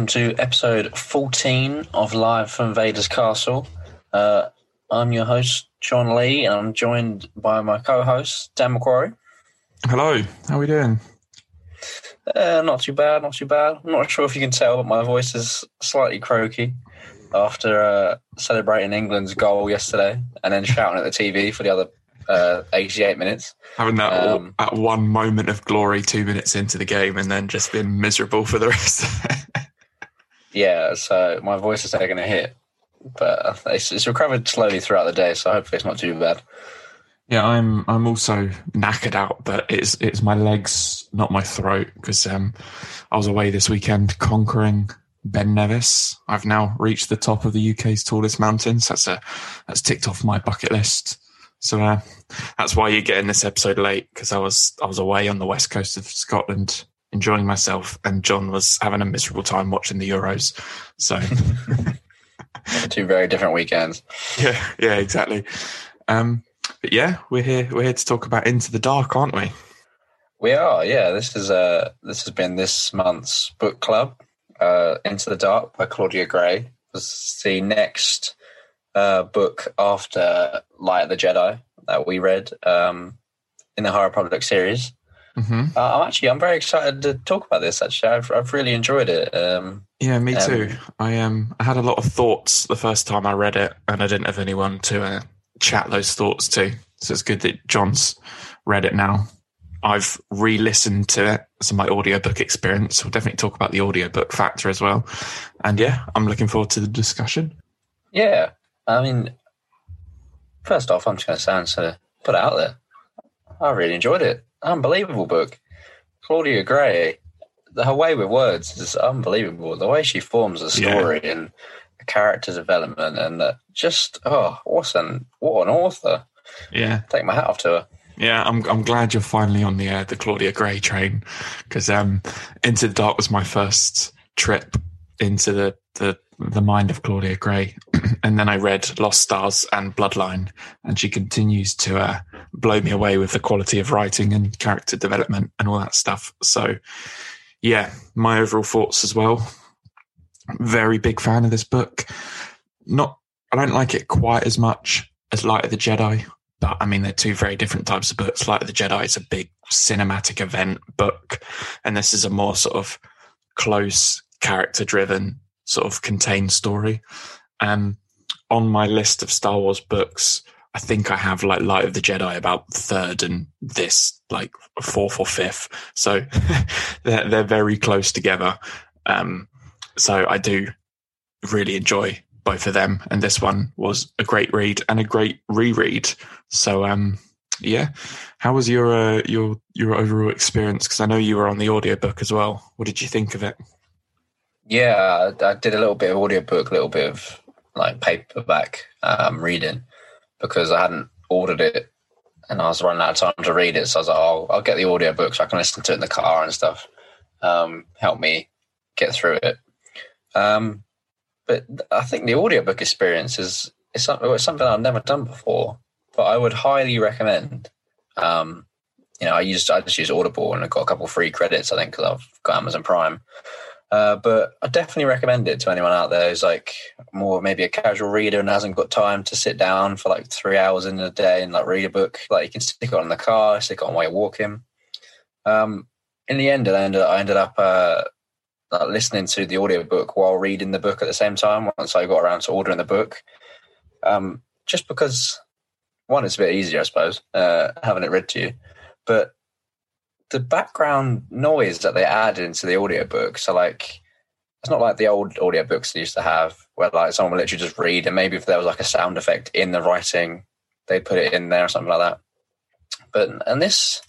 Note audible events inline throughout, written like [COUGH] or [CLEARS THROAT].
welcome to episode 14 of Live from Vader's Castle. Uh, I'm your host, John Lee, and I'm joined by my co host, Dan McQuarrie. Hello, how are we doing? Uh, not too bad, not too bad. I'm not sure if you can tell, but my voice is slightly croaky after uh, celebrating England's goal yesterday and then shouting at the TV for the other uh, 88 minutes. Having that, um, that one moment of glory two minutes into the game and then just been miserable for the rest [LAUGHS] Yeah, so my voice is taking a hit, but it's, it's recovered slowly throughout the day, so hopefully it's not too bad. Yeah, I'm I'm also knackered out, but it's it's my legs, not my throat, because um, I was away this weekend conquering Ben Nevis. I've now reached the top of the UK's tallest mountains. That's a that's ticked off my bucket list. So uh, that's why you're getting this episode late because I was I was away on the west coast of Scotland enjoying myself, and John was having a miserable time watching the Euros. So [LAUGHS] two very different weekends. [LAUGHS] Yeah, yeah, exactly. Um, but yeah, we're here. We're here to talk about Into the Dark, aren't we? We are. Yeah, this is uh this has been this month's book club. Uh, Into the Dark by Claudia Gray was the next uh, book after Light of the Jedi that we read um, in the High Republic series. Mm-hmm. Uh, I'm actually I'm very excited to talk about this. Actually, I've I've really enjoyed it. Um, yeah, me um, too. I um I had a lot of thoughts the first time I read it, and I didn't have anyone to uh, chat those thoughts to. So it's good that John's read it now. I've re-listened to it as my audiobook experience. We'll definitely talk about the audiobook factor as well. And yeah, I'm looking forward to the discussion. Yeah, I mean, first off, I'm just going to sound to put it out there. I really enjoyed it. Unbelievable book. Claudia Gray, her way with words is unbelievable. The way she forms a story yeah. and character development and uh, just oh, what an what an author. Yeah, take my hat off to her. Yeah, I'm I'm glad you're finally on the uh, the Claudia Gray train because um, Into the Dark was my first trip into the the the mind of Claudia Gray, [CLEARS THROAT] and then I read Lost Stars and Bloodline, and she continues to uh, blow me away with the quality of writing and character development and all that stuff. So, yeah, my overall thoughts as well. Very big fan of this book. Not, I don't like it quite as much as Light of the Jedi, but I mean they're two very different types of books. Light of the Jedi is a big cinematic event book, and this is a more sort of close character driven sort of contained story. Um, on my list of Star Wars books, I think I have like Light of the Jedi about third and this like fourth or fifth. So [LAUGHS] they're, they're very close together. Um, so I do really enjoy both of them. And this one was a great read and a great reread. So, um, yeah. How was your, uh, your, your overall experience? Cause I know you were on the audiobook as well. What did you think of it? Yeah, I, did a little bit of audiobook, a little bit of like paperback um, reading because I hadn't ordered it and I was running out of time to read it. So I was like, oh, I'll get the audiobook so I can listen to it in the car and stuff. Um, help me get through it. Um, but I think the audiobook experience is it's something I've never done before, but I would highly recommend. Um, you know, I used I just use Audible and I got a couple free credits. I think because I've got Amazon Prime, uh, but I definitely recommend it to anyone out there who's like more maybe a casual reader and hasn't got time to sit down for like three hours in a day and like read a book. Like you can stick it on the car, stick it on while you're walking. Um, in the end, I ended, I ended up uh, like listening to the audiobook while reading the book at the same time once I got around to ordering the book. Um, just because, one, it's a bit easier, I suppose, uh, having it read to you. But the background noise that they add into the audiobook. So like it's not like the old audiobooks they used to have where like someone would literally just read and maybe if there was like a sound effect in the writing, they'd put it in there or something like that. But and this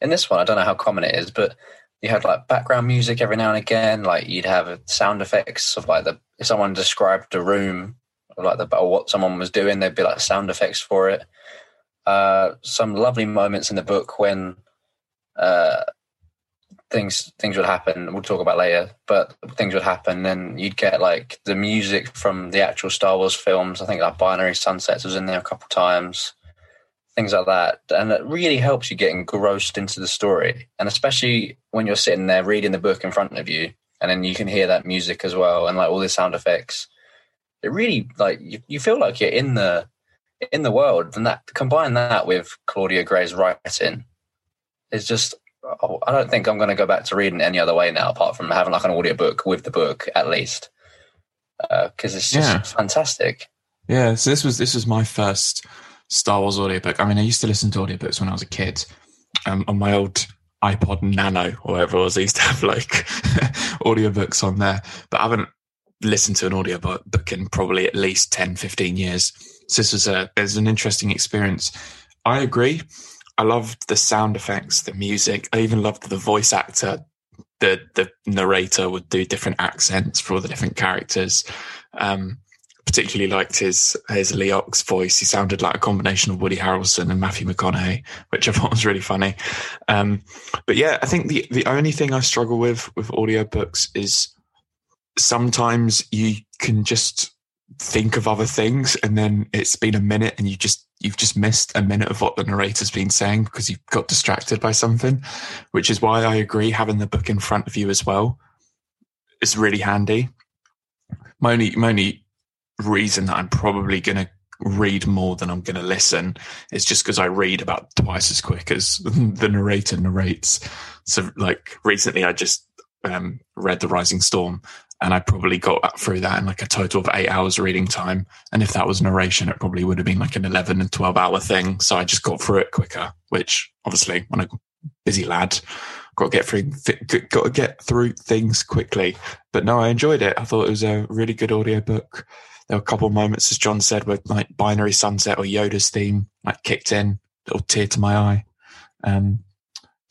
in this one, I don't know how common it is, but you had like background music every now and again. Like you'd have sound effects of like the if someone described a room or like the or what someone was doing, there'd be like sound effects for it. Uh, some lovely moments in the book when uh, things things would happen. We'll talk about later, but things would happen. Then you'd get like the music from the actual Star Wars films. I think like Binary Sunsets was in there a couple times, things like that, and it really helps you get engrossed into the story. And especially when you're sitting there reading the book in front of you, and then you can hear that music as well, and like all the sound effects. It really like you, you feel like you're in the in the world, and that combine that with Claudia Gray's writing is just. Oh, I don't think I'm going to go back to reading any other way now, apart from having like an audiobook with the book at least, because uh, it's just yeah. fantastic. Yeah, so this was this was my first Star Wars audiobook. I mean, I used to listen to audiobooks when I was a kid um, on my old iPod Nano or whatever it was. I used to have like [LAUGHS] audiobooks on there, but I haven't listened to an audiobook in probably at least 10, 15 years. So this was a, there's an interesting experience. I agree. I loved the sound effects, the music. I even loved the voice actor. The, the narrator would do different accents for all the different characters. Um, particularly liked his his Leox voice. He sounded like a combination of Woody Harrelson and Matthew McConaughey, which I [LAUGHS] thought was really funny. Um, but yeah, I think the the only thing I struggle with with audiobooks is sometimes you can just think of other things and then it's been a minute and you just you've just missed a minute of what the narrator's been saying because you've got distracted by something which is why i agree having the book in front of you as well is really handy my only my only reason that I'm probably going to read more than I'm going to listen is just because I read about twice as quick as [LAUGHS] the narrator narrates. So, like recently, I just um, read The Rising Storm, and I probably got through that in like a total of eight hours reading time. And if that was narration, it probably would have been like an 11 and 12 hour thing. So I just got through it quicker, which obviously, when a busy lad, got to get through, got to get through things quickly. But no, I enjoyed it. I thought it was a really good audiobook there were a couple of moments, as John said, where like Binary Sunset or Yoda's theme like kicked in, little tear to my eye. Um,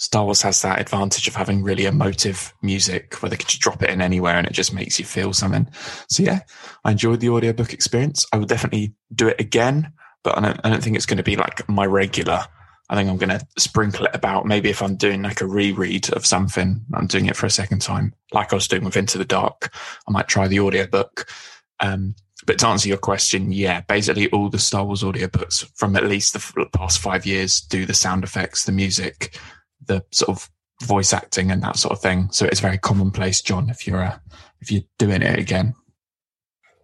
Star Wars has that advantage of having really emotive music where they could just drop it in anywhere and it just makes you feel something. So yeah, I enjoyed the audiobook experience. I will definitely do it again, but I don't, I don't think it's going to be like my regular. I think I'm going to sprinkle it about. Maybe if I'm doing like a reread of something, I'm doing it for a second time, like I was doing with Into the Dark. I might try the audiobook. Um, but to answer your question, yeah, basically all the Star Wars audiobooks from at least the past five years do the sound effects, the music, the sort of voice acting and that sort of thing. So it's very commonplace, John, if you're uh, if you're doing it again.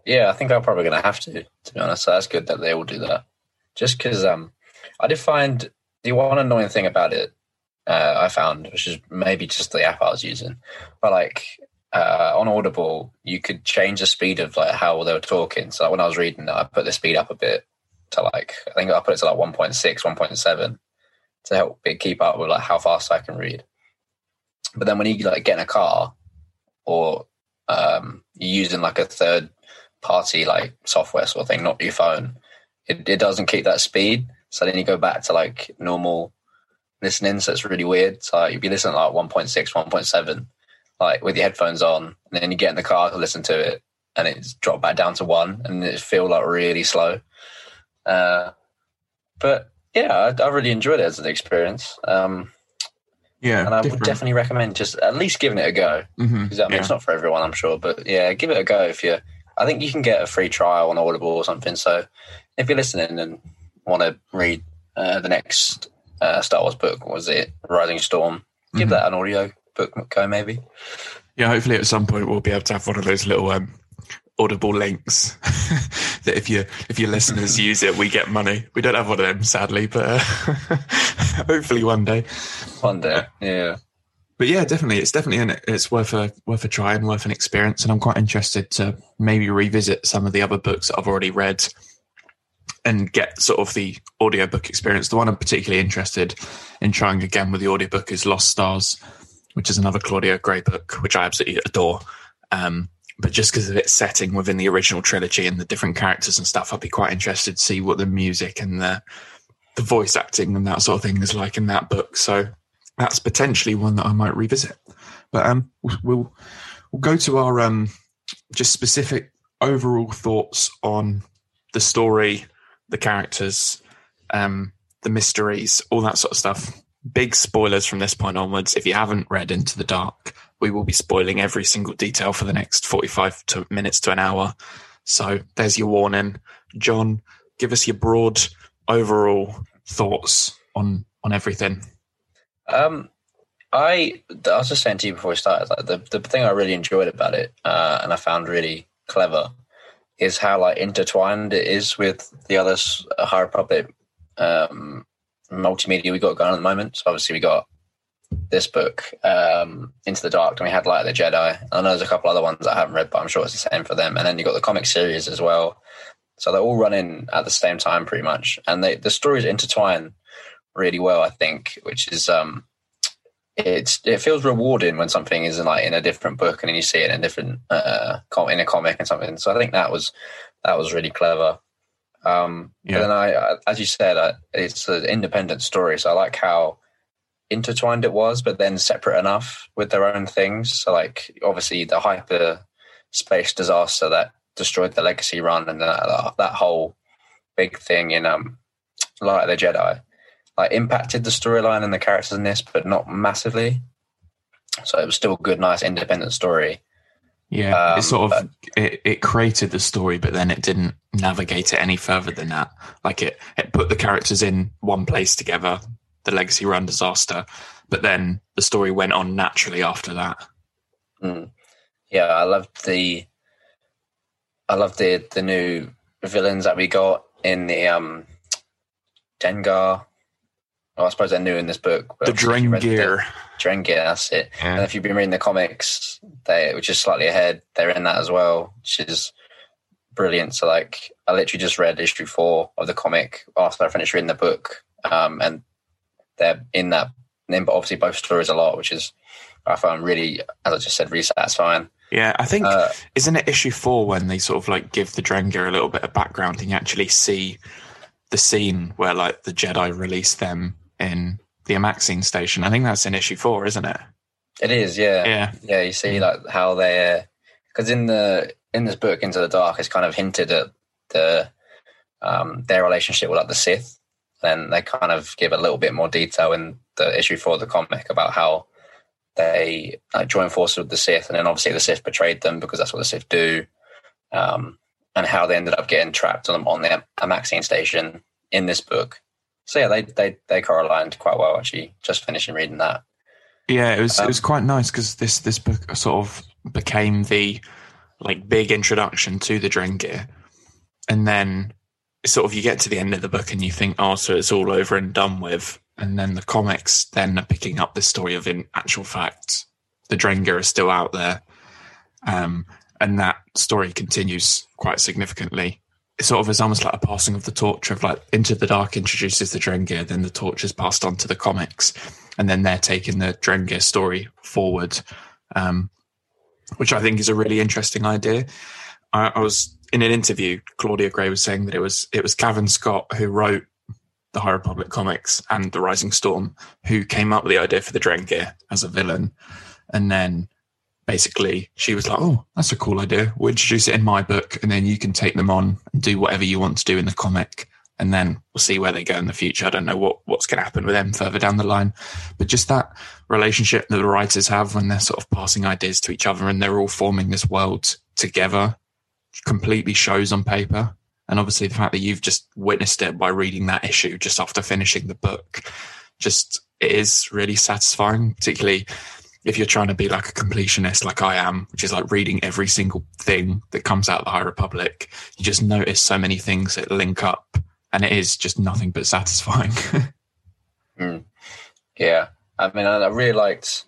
Yeah, I think I'm probably going to have to. To be honest, so that's good that they all do that. Just because um, I did find the one annoying thing about it, uh, I found, which is maybe just the app I was using, but like uh, on Audible, you could change the speed of like how they were talking. So like, when I was reading, I put the speed up a bit to like I think I put it to like 1.6, 1.7 to help it keep up with like how fast I can read. But then when you like get in a car or um, you're using like a third party like software sort of thing, not your phone, it, it doesn't keep that speed. So then you go back to like normal listening. So it's really weird. So you'd be listening like 1.6, 1.7 like with your headphones on, and then you get in the car to listen to it, and it's dropped back down to one, and it feel like really slow. Uh, but yeah, I, I, really enjoyed it as an experience. Um, yeah, and I different. would definitely recommend just at least giving it a go because mm-hmm. I mean yeah. it's not for everyone, I'm sure, but yeah, give it a go if you. I think you can get a free trial on Audible or something. So if you're listening and want to read uh, the next uh, Star Wars book, was it Rising Storm? Give mm-hmm. that an audio book go maybe. Yeah, hopefully at some point we'll be able to have one of those little um, audible links [LAUGHS] that if you if your listeners use it, we get money. We don't have one of them, sadly, but uh, [LAUGHS] hopefully one day. One day, yeah. But yeah, definitely, it's definitely an, it's worth a worth a try and worth an experience. And I'm quite interested to maybe revisit some of the other books that I've already read and get sort of the audiobook experience. The one I'm particularly interested in trying again with the audiobook is Lost Stars which is another Claudia Gray book, which I absolutely adore. Um, but just because of its setting within the original trilogy and the different characters and stuff, I'd be quite interested to see what the music and the the voice acting and that sort of thing is like in that book. So that's potentially one that I might revisit. But um, we'll we'll go to our um, just specific overall thoughts on the story, the characters, um, the mysteries, all that sort of stuff big spoilers from this point onwards. If you haven't read Into the Dark, we will be spoiling every single detail for the next 45 to minutes to an hour. So there's your warning. John, give us your broad overall thoughts on on everything. Um, I I was just saying to you before we started, like the the thing I really enjoyed about it, uh, and I found really clever, is how like intertwined it is with the other High Republic um, multimedia we got going at the moment. So obviously we got this book, um, Into the Dark, and we had Light of the Jedi. I know there's a couple other ones I haven't read, but I'm sure it's the same for them. And then you've got the comic series as well. So they're all running at the same time pretty much. And they, the stories intertwine really well, I think, which is um it's it feels rewarding when something is in like in a different book and then you see it in a different uh in a comic and something. So I think that was that was really clever. Um, yeah. then I, I, as you said, I, it's an independent story, so I like how intertwined it was, but then separate enough with their own things. So, like, obviously, the hyper space disaster that destroyed the Legacy Run and that, that whole big thing in um, Light of the Jedi, like, impacted the storyline and the characters in this, but not massively. So it was still a good, nice, independent story. Yeah, um, it sort of it, it created the story, but then it didn't navigate it any further than that. Like it, it put the characters in one place together, the Legacy Run disaster, but then the story went on naturally after that. Mm. Yeah, I loved the, I loved the the new villains that we got in the um, Dengar. Well, I suppose they're new in this book. the Drengir. Drengir, that's it. Yeah. And if you've been reading the comics, they which is slightly ahead, they're in that as well, which is brilliant. So like I literally just read issue four of the comic after I finished reading the book. Um, and they're in that then but obviously both stories a lot, which is I found really as I just said, really satisfying. Yeah, I think uh, isn't it issue four when they sort of like give the Drengir a little bit of background and you actually see the scene where like the Jedi release them in the Amaxine station. I think that's in issue four, isn't it? It is, yeah, yeah, yeah. You see, like how they, because in the in this book, Into the Dark, it's kind of hinted at the um, their relationship with like the Sith. Then they kind of give a little bit more detail in the issue for the comic about how they like, join forces with the Sith, and then obviously the Sith betrayed them because that's what the Sith do, um, and how they ended up getting trapped on, on the Amaxine station in this book so yeah, they they they correlated quite well. Actually, just finishing reading that. Yeah, it was um, it was quite nice because this this book sort of became the like big introduction to the Drengir, and then sort of you get to the end of the book and you think, oh, so it's all over and done with, and then the comics then are picking up the story of in actual fact the Drengir is still out there, um, and that story continues quite significantly. It sort of is almost like a passing of the torch of like Into the Dark introduces the Drengir, then the torch is passed on to the comics, and then they're taking the Drengir story forward, um, which I think is a really interesting idea. I, I, was in an interview, Claudia Gray was saying that it was it was Cavan Scott who wrote the High Republic comics and the Rising Storm who came up with the idea for the Drengir as a villain, and then basically she was like, "Oh, that's a cool idea. We'll introduce it in my book, and then you can take them on and do whatever you want to do in the comic, and then we'll see where they go in the future. I don't know what what's going to happen with them further down the line, but just that relationship that the writers have when they're sort of passing ideas to each other and they're all forming this world together completely shows on paper. And obviously, the fact that you've just witnessed it by reading that issue just after finishing the book, just it is really satisfying, particularly if you're trying to be like a completionist like I am, which is like reading every single thing that comes out of the High Republic, you just notice so many things that link up and it is just nothing but satisfying. [LAUGHS] mm. Yeah. I mean, I, really liked,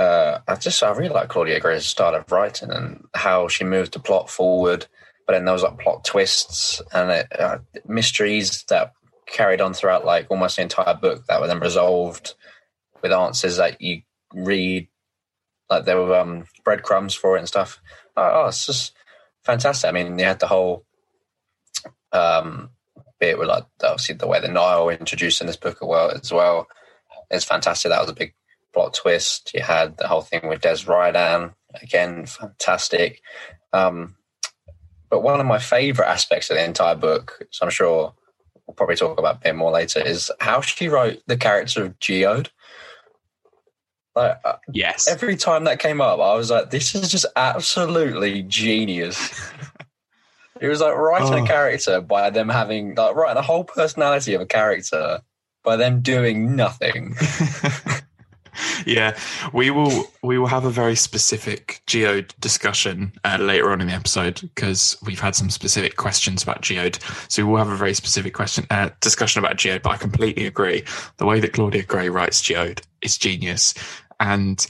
uh, I just, I really like Claudia Gray's style of writing and how she moved the plot forward, but then there was like plot twists and it, uh, mysteries that carried on throughout like almost the entire book that were then resolved with answers that you read like there were um, breadcrumbs for it and stuff. Oh, oh, it's just fantastic. I mean, you had the whole um, bit with like obviously the way the Nihil introduced in this book as well. As well, it's fantastic. That was a big plot twist. You had the whole thing with Des Rydan again, fantastic. Um, but one of my favorite aspects of the entire book, which I'm sure we'll probably talk about a bit more later, is how she wrote the character of Geode. Like, uh, yes. Every time that came up, I was like, this is just absolutely genius. it was like writing oh. a character by them having, like, writing the whole personality of a character by them doing nothing. [LAUGHS] yeah, we will we will have a very specific geode discussion uh, later on in the episode because we've had some specific questions about geode. So we will have a very specific question uh, discussion about geode. But I completely agree. The way that Claudia Gray writes geode is genius, and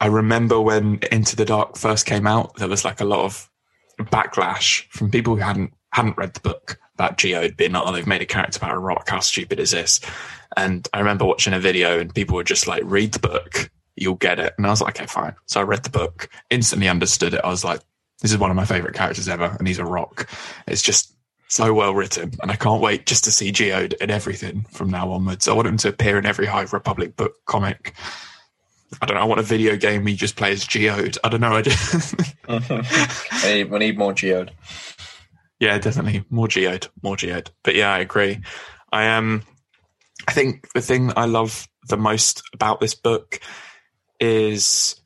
I remember when Into the Dark first came out, there was like a lot of backlash from people who hadn't hadn't read the book about geode being oh they've made a character about a rock how stupid is this and I remember watching a video and people were just like, read the book, you'll get it. And I was like, okay, fine. So I read the book, instantly understood it. I was like, this is one of my favorite characters ever. And he's a rock. It's just so well written. And I can't wait just to see Geode in everything from now onwards. I want him to appear in every High Republic book comic. I don't know. I want a video game where you just play as Geode. I don't know. I just [LAUGHS] we, need, we need more Geode. Yeah, definitely more Geode, more Geode. But yeah, I agree. I am. Um, I think the thing that I love the most about this book is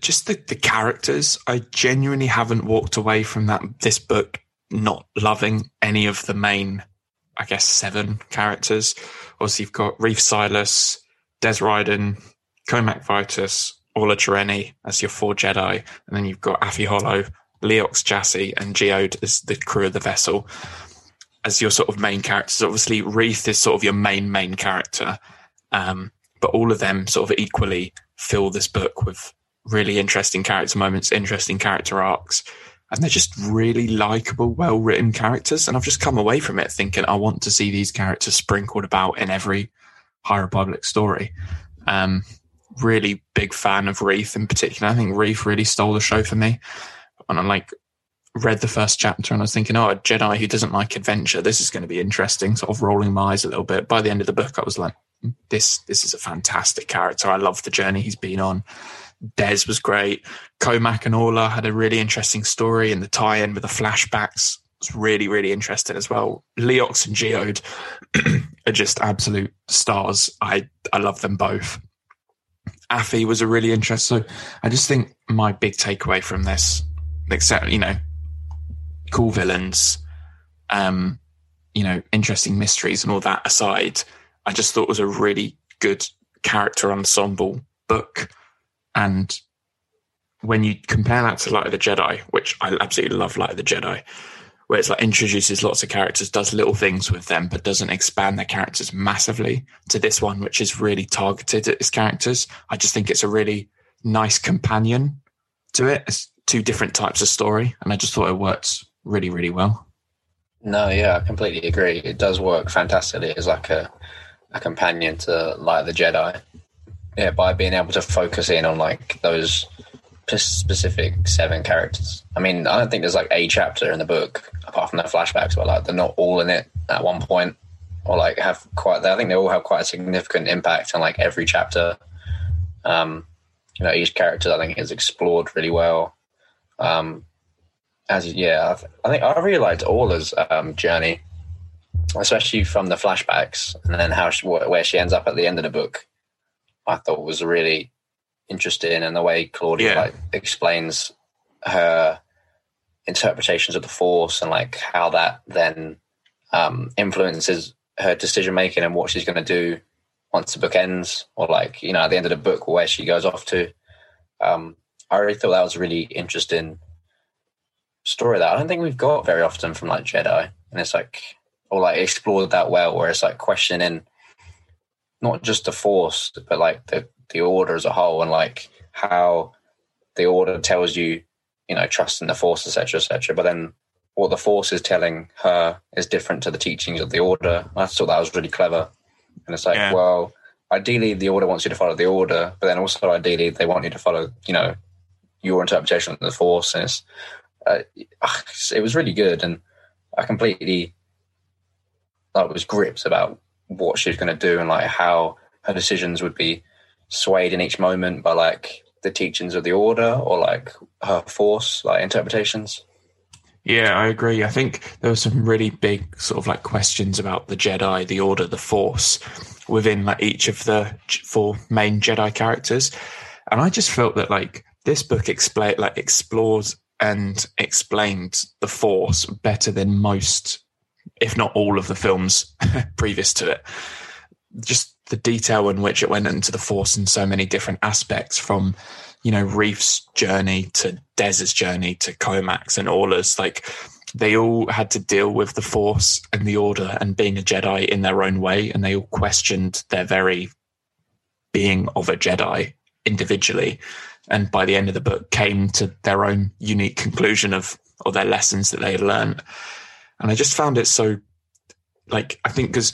just the, the characters. I genuinely haven't walked away from that this book not loving any of the main, I guess, seven characters. Obviously, you've got Reath Silas, Des Rydan, Cohmac Vitus, Orla Jareni as your four Jedi, and then you've got Affie Hollow, Leox Gyasi, and Geode as the crew of the vessel as your sort of main characters. Obviously, Reath is sort of your main main character, um, but all of them sort of equally fill this book with really interesting character moments, interesting character arcs, and they're just really likable, well written characters. And I've just come away from it thinking I want to see these characters sprinkled about in every High Republic story. Um, really big fan of Reath in particular. I think Reath really stole the show for me. And I'm like read the first chapter and I was thinking, oh, a Jedi who doesn't like adventure, this is going to be interesting. Sort of rolling my eyes a little bit. By the end of the book, I was like, this this is a fantastic character. I love the journey he's been on. Des was great. Cohmac and Orla had a really interesting story, and the tie-in with the flashbacks was really, really interesting as well. Leox and Geode [CLEARS THROAT] are just absolute stars. I I love them both. Affie was a really interesting. So I just think my big takeaway from this, except you know, cool villains, um, you know, interesting mysteries and all that aside, I just thought it was a really good character ensemble book. And when you compare that to Light of the Jedi, which I absolutely love Light of the Jedi, where it's like introduces lots of characters, does little things with them, but doesn't expand their characters massively to this one, which is really targeted at its characters. I just think it's a really nice companion to it. It's two different types of story. And I just thought it worked really, really well. No, yeah, I completely agree. It does work fantastically as like a a companion to like the Jedi. Yeah, by being able to focus in on like those specific seven characters. I mean, I don't think there's like a chapter in the book apart from the flashbacks, but like they're not all in it at one point, or like have quite. I think they all have quite a significant impact on like every chapter. Um, you know, each character I think is explored really well. Um, as yeah, I think I really liked Orla's um, journey, especially from the flashbacks and then how she, where she ends up at the end of the book. I thought was really interesting, and the way Claudia yeah. like explains her interpretations of the Force and like how that then um, influences her decision making and what she's going to do once the book ends, or like you know at the end of the book where she goes off to. Um, I really thought that was really interesting story that I don't think we've got very often from like Jedi, and it's like or like explored that well, where it's like questioning not just the Force, but like the the Order as a whole, and like how the Order tells you, you know, trust in the Force, etc., etc. But then what the Force is telling her is different to the teachings of the Order. I thought that was really clever, and it's like, yeah. well, ideally the Order wants you to follow the Order, but then also ideally they want you to follow, you know, your interpretation of the Force, and it's uh, it was really good, and I completely I was gripped about what she was going to do and like how her decisions would be swayed in each moment by like the teachings of the order or like her force like interpretations. Yeah, I agree. I think there were some really big sort of like questions about the Jedi, the Order, the Force within like each of the four main Jedi characters, and I just felt that like this book explain like explores and explained the Force better than most, if not all, of the films [LAUGHS] previous to it. just the detail in which it went into the Force in so many different aspects from, you know, Reath's journey to Dez's journey to Cohmac's and Orla's. Like they all had to deal with the Force and the Order and being a Jedi in their own way, and they all questioned their very being of a Jedi individually. And by the end of the book, came to their own unique conclusion of or their lessons that they had learned. And I just found it so, like, I think because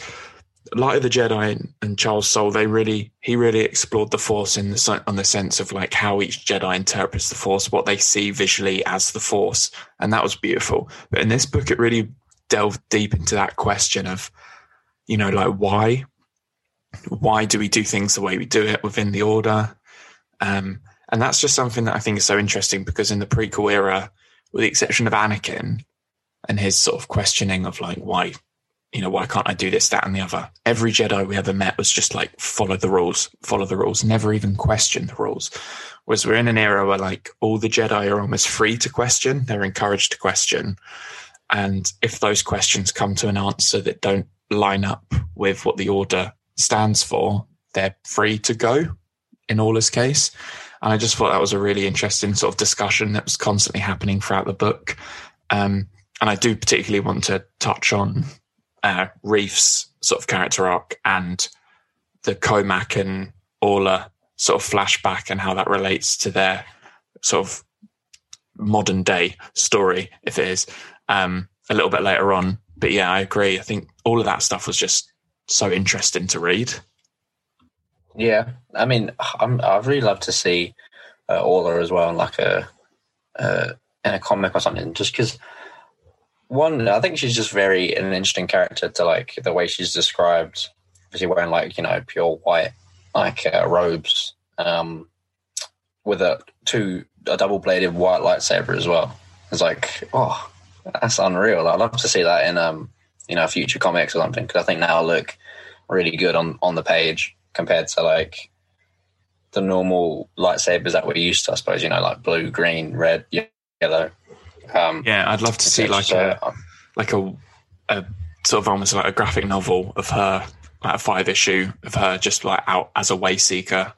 Light of the Jedi and, Charles Soule, they really he really explored the Force in the on the sense of like how each Jedi interprets the Force, what they see visually as the Force, and that was beautiful. But in this book, it really delved deep into that question of, you know, like why, why do we do things the way we do it within the Order, um, and that's just something that I think is so interesting because in the prequel era, with the exception of Anakin and his sort of questioning of like why you know, why can't I do this, that, and the other? Every Jedi we ever met was just like, follow the rules, follow the rules, never even question the rules. Whereas we're in an era where like all the Jedi are almost free to question, they're encouraged to question. And if those questions come to an answer that don't line up with what the order stands for, they're free to go in Orla's case. And I just thought that was a really interesting sort of discussion that was constantly happening throughout the book. Um, and I do particularly want to touch on uh, Reath's sort of character arc and the Cohmac and Orla sort of flashback and how that relates to their sort of modern day story, if it is, um, a little bit later on. But yeah, I agree. I think all of that stuff was just so interesting to read. Yeah, I mean, I'm, I'd really love to see uh, Orla as well in like a uh, in a comic or something, just because one, I think she's just very an interesting character to like the way she's described. She's wearing like you know pure white like uh, robes, um, with a two a double bladed white lightsaber as well. It's like oh, that's unreal. I'd love to see that in um you know future comics or something because I think that'll look really good on on the page compared to like the normal lightsabers that we're used to. I suppose you know like blue, green, red, yellow. Um, yeah, I'd love to see like a um, like a, a sort of almost like a graphic novel of her, like a five issue of her just like out as a way seeker,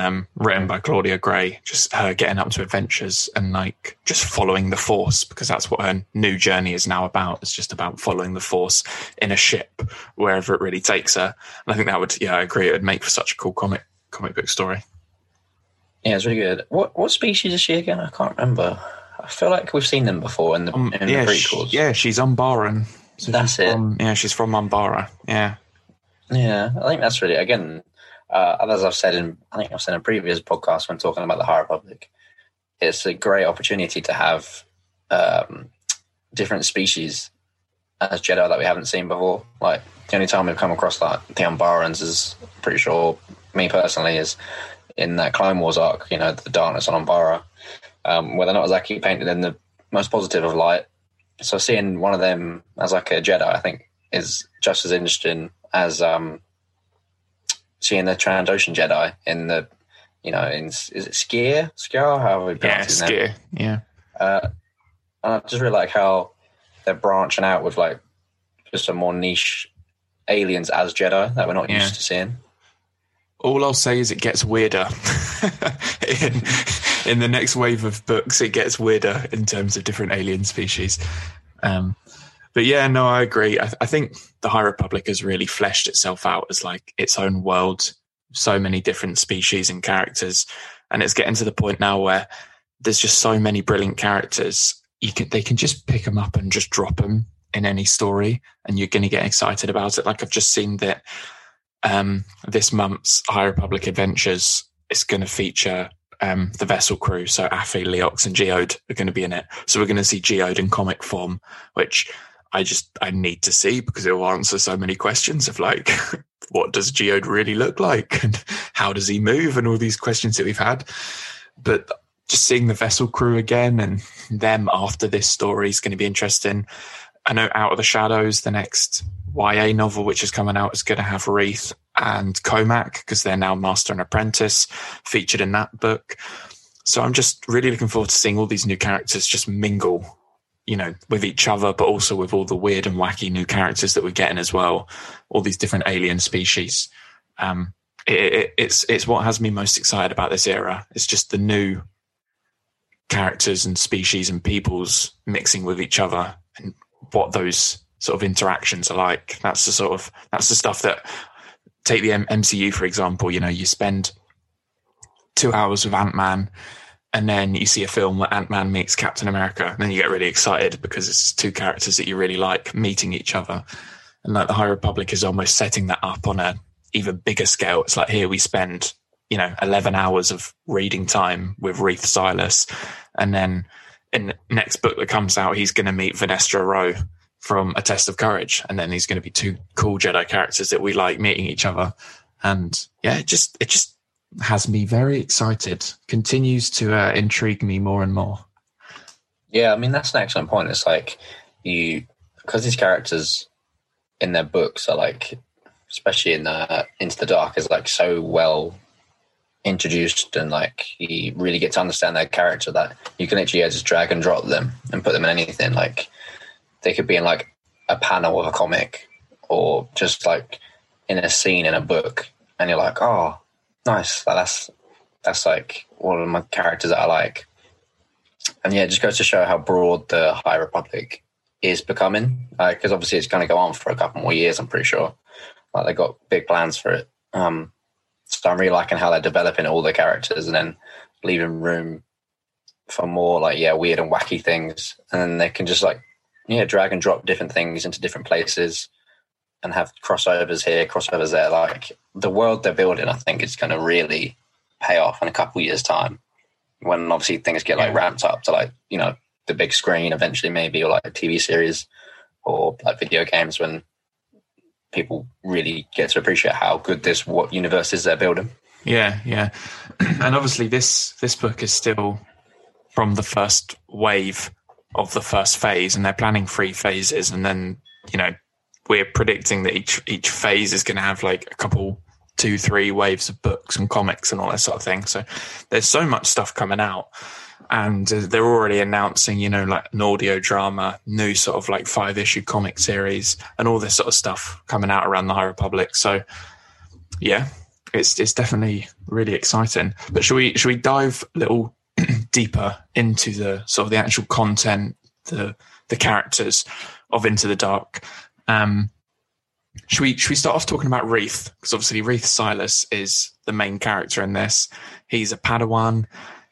um, written by Claudia Gray, just her getting up to adventures and like just following the force because that's what her new journey is now about. It's just about following the force in a ship wherever it really takes her. And I think that would, yeah, I agree. It would make for such a cool comic comic book story. Yeah, it's really good. What what species is she again? I can't remember. I feel like we've seen them before in the, um, in yeah, the prequels. She, yeah, she's Umbaran. So that's it. From, yeah, she's from Umbara. Yeah. Yeah, I think that's really again. Uh, as I've said in, I think I've said in a previous podcasts when talking about the High Republic, it's a great opportunity to have um, different species as Jedi that we haven't seen before. Like the only time we've come across like the Umbarans is pretty sure me personally is in that Clone Wars arc. You know, the darkness on Umbara um, where they're not exactly painted in the most positive of light. So seeing one of them as like a Jedi, I think, is just as interesting as um, seeing the Trandoshan Jedi in the, you know, in is it Sskeer, Sskeer, how we yeah, Sskeer, yeah. Uh, and I just really like how they're branching out with like just a more niche aliens as Jedi that we're not yeah. used to seeing. All I'll say is it gets weirder. [LAUGHS] in, in the next wave of books, it gets weirder in terms of different alien species. Um, but yeah, no, I agree. I, I, think the High Republic has really fleshed itself out as like its own world, so many different species and characters, and it's getting to the point now where there's just so many brilliant characters. You can they can just pick them up and just drop them in any story, and you're going to get excited about it. Like I've just seen that um, this month's High Republic Adventures is going to feature um, the vessel crew. So Affie, Leox, and Geode are going to be in it. So we're going to see Geode in comic form, which I just I need to see because it will answer so many questions of like, [LAUGHS] what does Geode really look like, and how does he move, and all these questions that we've had. But just seeing the vessel crew again and them after this story is going to be interesting. I know Out of the Shadows, the next YA novel which is coming out is going to have Reath and Cohmac because they're now Master and Apprentice featured in that book. So I'm just really looking forward to seeing all these new characters just mingle, you know, with each other, but also with all the weird and wacky new characters that we're getting as well, all these different alien species. Um, it, it, it's it's what has me most excited about this era. It's just the new characters and species and peoples mixing with each other and what those sort of interactions are like. That's the sort of that's the stuff that take the M- MCU for example. You know, you spend two hours with Ant Man, and then you see a film where Ant Man meets Captain America, and then you get really excited because it's two characters that you really like meeting each other. And like the High Republic is almost setting that up on a even bigger scale. It's like here we spend you know 11 hours of reading time with Reath Silas, and then in the next book that comes out, he's going to meet Vernestra Rwoh from A Test of Courage, and then he's going to be two cool Jedi characters that we like meeting each other. And yeah, it just it just has me very excited. Continues to uh, intrigue me more and more. Yeah, I mean that's an excellent point. It's like you because these characters in their books are like, especially in the, Into the Dark, is like so well introduced and like you really get to understand their character that you can literally just drag and drop them and put them in anything. Like they could be in like a panel of a comic or just like in a scene in a book, and you're like, oh, nice. That's that's like one of my characters that I like. And yeah, it just goes to show how broad the High Republic is becoming. Because obviously it's going to go on for a couple more years. I'm pretty sure. Like they got big plans for it. Um, so I'm really liking how they're developing all the characters and then leaving room for more like yeah weird and wacky things, and they can just like yeah drag and drop different things into different places and have crossovers here, crossovers there. Like the world they're building, I think is going to really pay off in a couple years' time when obviously things get like ramped up to like you know the big screen eventually maybe or like a TV series or like video games when people really get to appreciate how good this what universe is they're building. Yeah, yeah, [CLEARS THROAT] and obviously this this book is still from the first wave of the first phase, and they're planning three phases, and then you know we're predicting that each each phase is going to have like a couple two three waves of books and comics and all that sort of thing. So there's so much stuff coming out. And uh, they're already announcing you know like an audio drama new sort of like five issue comic series and all this sort of stuff coming out around the high republic. So yeah it's it's definitely really exciting. But should we should we dive a little [CLEARS THROAT] deeper into the sort of the actual content the the characters of into the dark um, should we should we start off talking about Reath? Because obviously Reath Silas is the main character in this. He's a Padawan.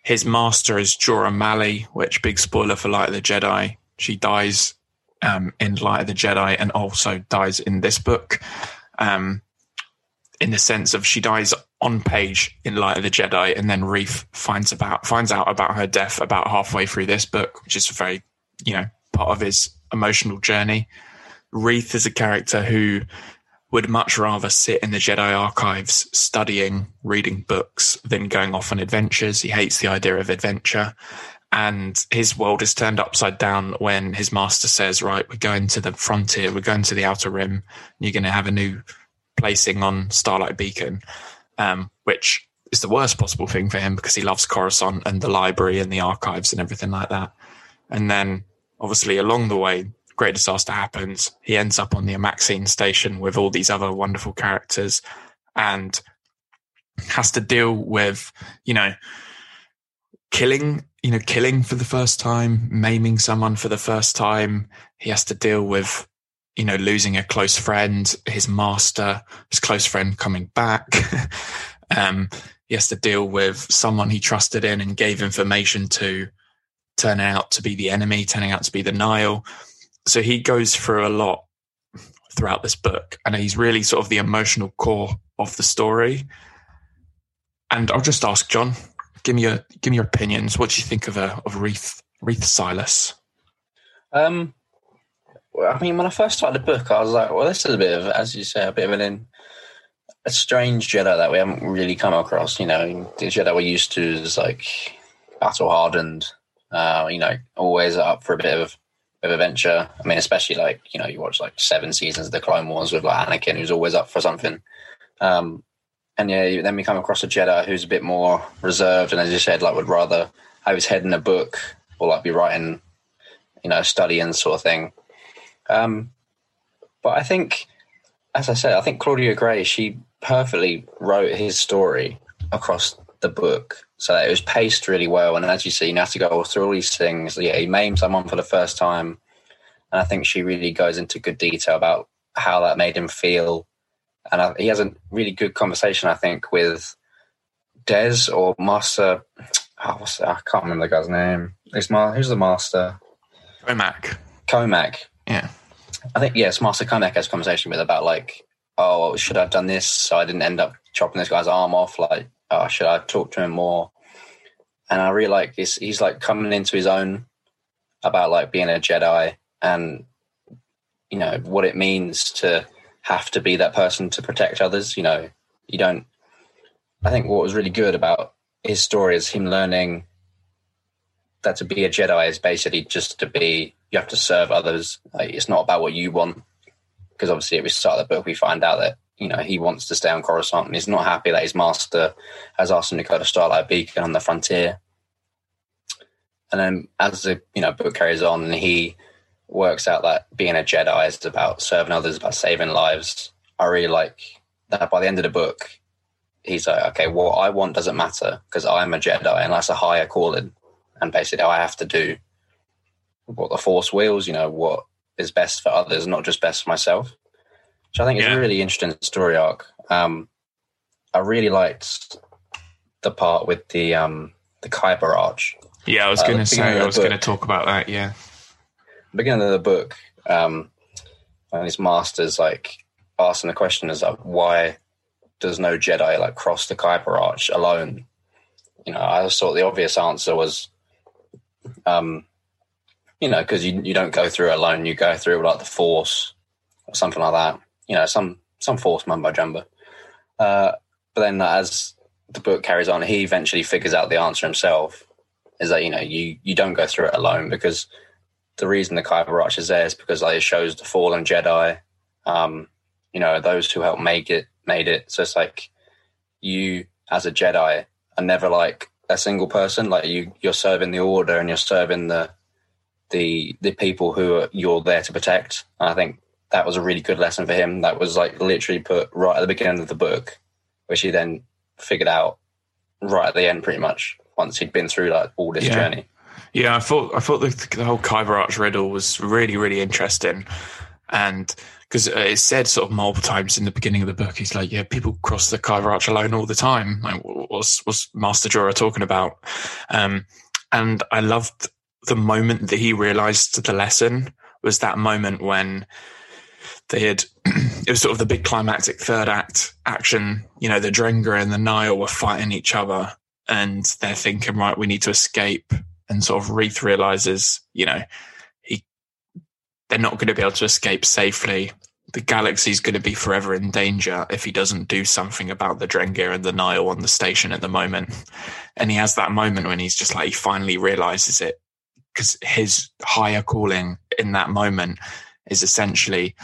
His master is Jora Malli, which big spoiler for Light of the Jedi. She dies um, in Light of the Jedi and also dies in this book. Um, in the sense of she dies on page in Light of the Jedi, and then Reath finds about finds out about her death about halfway through this book, which is very you know part of his emotional journey. Reath is a character who would much rather sit in the Jedi archives studying, reading books than going off on adventures. He hates the idea of adventure. And his world is turned upside down when his master says, Right, we're going to the frontier, we're going to the outer rim, you're going to have a new placing on Starlight Beacon, um, which is the worst possible thing for him because he loves Coruscant and the library and the archives and everything like that. And then obviously along the way, great disaster happens. He ends up on the Amaxine station with all these other wonderful characters and has to deal with, you know, killing, you know, killing for the first time, maiming someone for the first time. He has to deal with, you know, losing a close friend, his master, his close friend coming back. [LAUGHS] um, he has to deal with someone he trusted in and gave information to turning out to be the enemy, turning out to be the Nihil so he goes through a lot throughout this book, and he's really sort of the emotional core of the story. And I'll just ask John, give me your give me your opinions. What do you think of a uh, of Reath Reath Silas? Um, I mean, when I first started the book, I was like, well, this is a bit of, as you say, a bit of an in, a strange Jedi that we haven't really come across. You know, the Jedi we're used to is like battle hardened. Uh, you know, always up for a bit of of adventure. I mean, especially like you know, you watch like seven seasons of the Clone Wars with like Anakin, who's always up for something. Um, and yeah, then we come across a Jedi who's a bit more reserved, and as you said, like would rather have his head in a book or like be writing you know, studying sort of thing. Um, but I think, as I said, I think Claudia Gray she perfectly wrote his story across the book so it was paced really well. And as you see, you have to go through all these things. Yeah, he maimed someone for the first time, and I think she really goes into good detail about how that made him feel. And I, he has a really good conversation, I think, with Des or Master. Oh? I can't remember the guy's name. It's Ma- who's the master? Cohmac. Cohmac. Yeah. I think yes, Master Cohmac has a conversation with about like, oh, should I have done this so I didn't end up chopping this guy's arm off? Like, oh, should I talk to him more? And I really like he's, he's like coming into his own about like being a Jedi and you know what it means to have to be that person to protect others. You know, you don't. I think what was really good about his story is him learning that to be a Jedi is basically just to be. You have to serve others. Like, it's not about what you want, because obviously at the start of the book we find out that you know he wants to stay on Coruscant and he's not happy that his master has asked him to go to Starlight Beacon on the frontier. And then as the you know book carries on, he works out that being a Jedi is about serving others, about saving lives. I really like that. By the end of the book, he's like, okay, what I want doesn't matter because I'm a Jedi and that's a higher calling, and basically I have to do what the Force wills. You know what is best for others, not just best for myself which I think yeah. is a really interesting story arc. Um, I really liked the part with the um, the Kyber Arch. Yeah, I was uh, going to say, I was going to talk about that. Yeah, beginning of the book, um, and his master's like asking the question is like, why does no Jedi like cross the Kyber Arch alone? You know, I thought the obvious answer was, um, you know, because you you don't go through it alone, you go through like the Force or something like that you know, some some force mumbo jumbo. Uh, but then as the book carries on, he eventually figures out the answer himself. Is that you know you you don't go through it alone because the reason the Kyber Arch is there is because like it shows the fallen Jedi, um, you know, those who helped make it made it. So it's like you as a Jedi are never like a single person. Like you you're serving the Order and you're serving the the the people who are, you're there to protect. And I think that was a really good lesson for him. That was like literally put right at the beginning of the book, which he then figured out right at the end, pretty much once he'd been through like all this yeah. journey. Yeah, I thought I thought the, the whole Kyber Arch riddle was really really interesting, and because it said sort of multiple times in the beginning of the book, he's like, "Yeah, people cross the Kyber Arch alone all the time." Like, what's what's Master Jora talking about? Um, and I loved the moment that he realised the lesson was that moment when they had [CLEARS THROAT] it was sort of the big climactic third act action. You know, the Drengir and the Nihil were fighting each other, and they're thinking, right, we need to escape. And sort of Reath realizes, you know, he they're not going to be able to escape safely. The galaxy's going to be forever in danger if he doesn't do something about the Drengir and the Nihil on the station at the moment. And he has that moment when he's just like he finally realizes it because his higher calling in that moment is essentially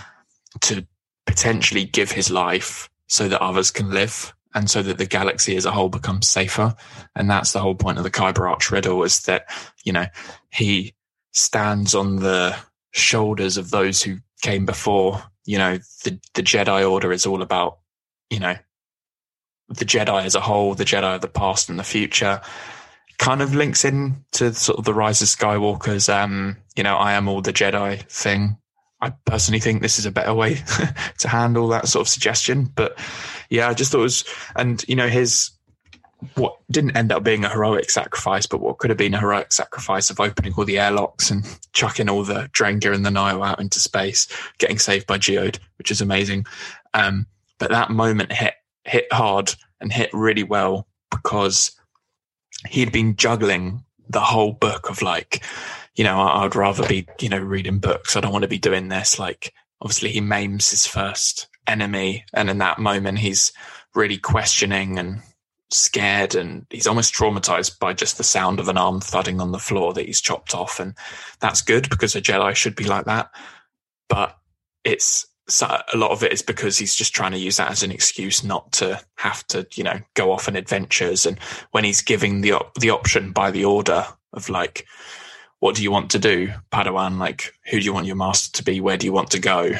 to potentially give his life so that others can live and so that the galaxy as a whole becomes safer. And that's the whole point of the Kyber Arch riddle is that, you know, he stands on the shoulders of those who came before. You know, the, the Jedi Order is all about, you know, the Jedi as a whole, the Jedi of the past and the future. Kind of links in to sort of the Rise of Skywalker's, um, you know, I am all the Jedi thing I personally think this is a better way [LAUGHS] to handle that sort of suggestion. But yeah, I just thought it was, and you know, his what didn't end up being a heroic sacrifice, but what could have been a heroic sacrifice of opening all the airlocks and chucking all the Drengir and the Nihil out into space, getting saved by Geode, which is amazing. Um, but that moment hit hit hard and hit really well because he'd been juggling the whole book of like you know, I'd rather be, you know, reading books. I don't want to be doing this. Like, obviously, he maims his first enemy. And in that moment, he's really questioning and scared and he's almost traumatized by just the sound of an arm thudding on the floor that he's chopped off. And that's good because a Jedi should be like that. But it's a lot of it is because he's just trying to use that as an excuse not to have to, you know, go off on adventures. And when he's giving the op- the option by the order of like, what do you want to do, Padawan? Like, who do you want your master to be? Where do you want to go?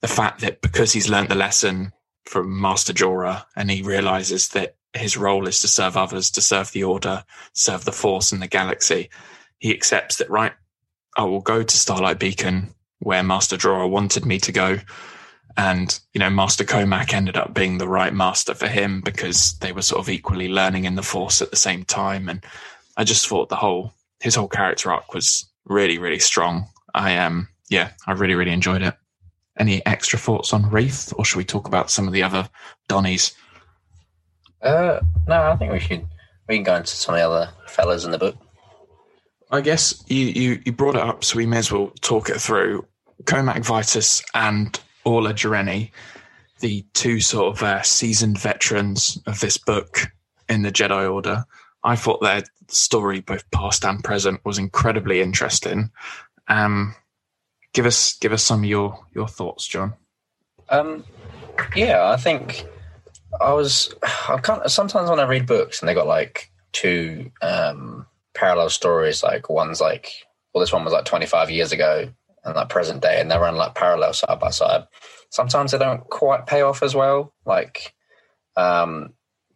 The fact that because he's learned the lesson from Master Jora and he realizes that his role is to serve others, to serve the order, serve the force and the galaxy, he accepts that, right, I will go to Starlight Beacon where Master Jora wanted me to go. And, you know, Master Cohmac ended up being the right master for him because they were sort of equally learning in the force at the same time. And I just thought the whole, his whole character arc was really, really strong. I, um, yeah, I really, really enjoyed it. Any extra thoughts on Reath or should we talk about some of the other Donnies? Uh, no, I think we should, we can go into some of the other fellas in the book. I guess you, you, you brought it up, so we may as well talk it through. Cohmac Vitus and Orla Jareni, the two sort of uh, seasoned veterans of this book in the Jedi Order. I thought their story, both past and present, was incredibly interesting. Um, give us give us some of your your thoughts, John. Um, yeah, I think I was. I can't. Sometimes when I read books and they got like two um, parallel stories. Like one's like, well, this one was like 25 years ago and like present day, and they run like parallel side by side. Sometimes they don't quite pay off as well. Like um,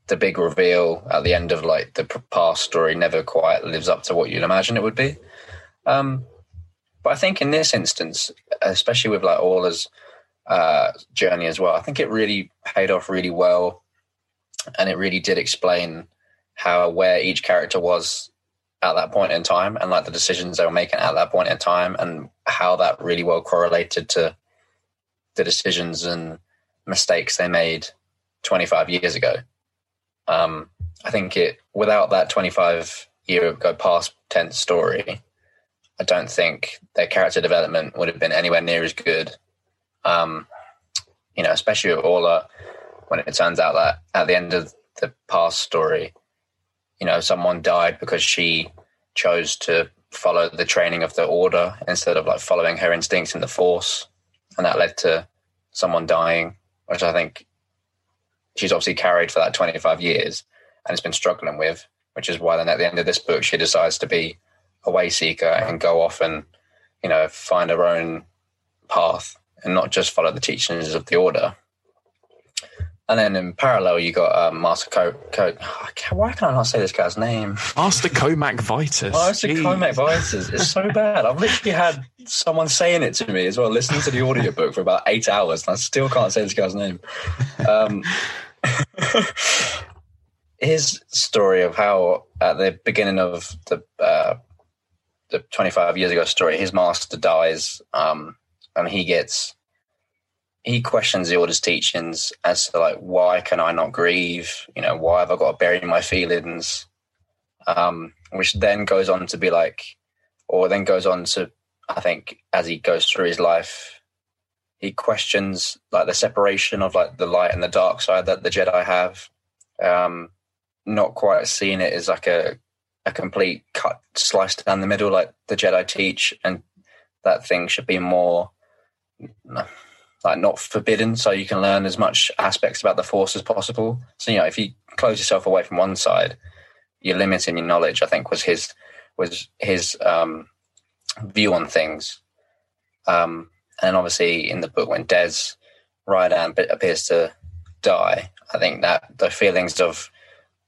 the big reveal at the end of like the past story never quite lives up to what you'd imagine it would be. Um, but I think in this instance, especially with like Orla's uh, journey as well, I think it really paid off really well, and it really did explain how where each character was at that point in time and like the decisions they were making at that point in time and how that really well correlated to the decisions and mistakes they made 25 years ago. Um, I think it without that 25 year ago past tense story, I don't think their character development would have been anywhere near as good. Um, you know, especially with Orla, when it turns out that at the end of the past story, you know, someone died because she chose to follow the training of the order instead of like following her instincts in the force. And that led to someone dying, which I think she's obviously carried for that 25 years and has been struggling with, which is why then at the end of this book, she decides to be a way seeker and go off and, you know, find her own path and not just follow the teachings of the order. And then in parallel, you got um, Master Co. Co- Why can I not say this guy's name? Master Cohmac Vitus. Master Jeez. Cohmac Vitus. It's so bad. I've literally had someone saying it to me as well, listening to the audiobook for about eight hours, and I still can't say this guy's name. Um, his story of how at the beginning of the uh, the 25 years ago story, his master dies, um, and he gets he questions the order's teachings as to like why can I not grieve? You know, why have I got to bury my feelings? Um, which then goes on to be like, or then goes on to, I think, as he goes through his life, he questions like the separation of like the light and the dark side that the Jedi have. Um, not quite seeing it as like a a complete cut sliced down the middle like the Jedi teach, and that thing should be more like not forbidden, so you can learn as much aspects about the force as possible. So you know, if you close yourself away from one side, you're limiting your knowledge. I think was his was his um, view on things. Um, and obviously, in the book, when Des Rydan appears to die, I think that the feelings of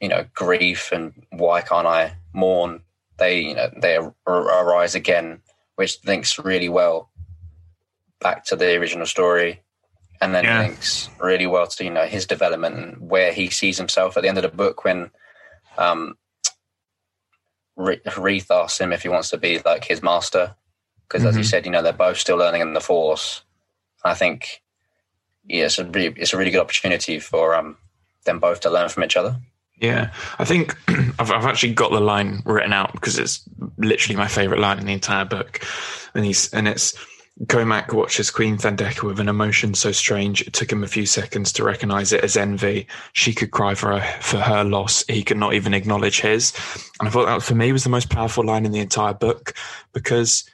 you know grief and why can't I mourn they you know they arise again, which links really well back to the original story and then yeah. links really well to you know his development and where he sees himself at the end of the book when um Reath asks him if he wants to be like his master because mm-hmm. as you said you know they're both still learning in the force I think yeah it's a really, it's a really good opportunity for um them both to learn from each other yeah, I think [CLEARS THROAT] I've, I've actually got the line written out because it's literally my favorite line in the entire book, and he's and it's Cohmac watches Queen Thandeka with an emotion so strange it took him a few seconds to recognize it as envy. She could cry for her, for her loss. He could not even acknowledge his. And I thought that for me was the most powerful line in the entire book because,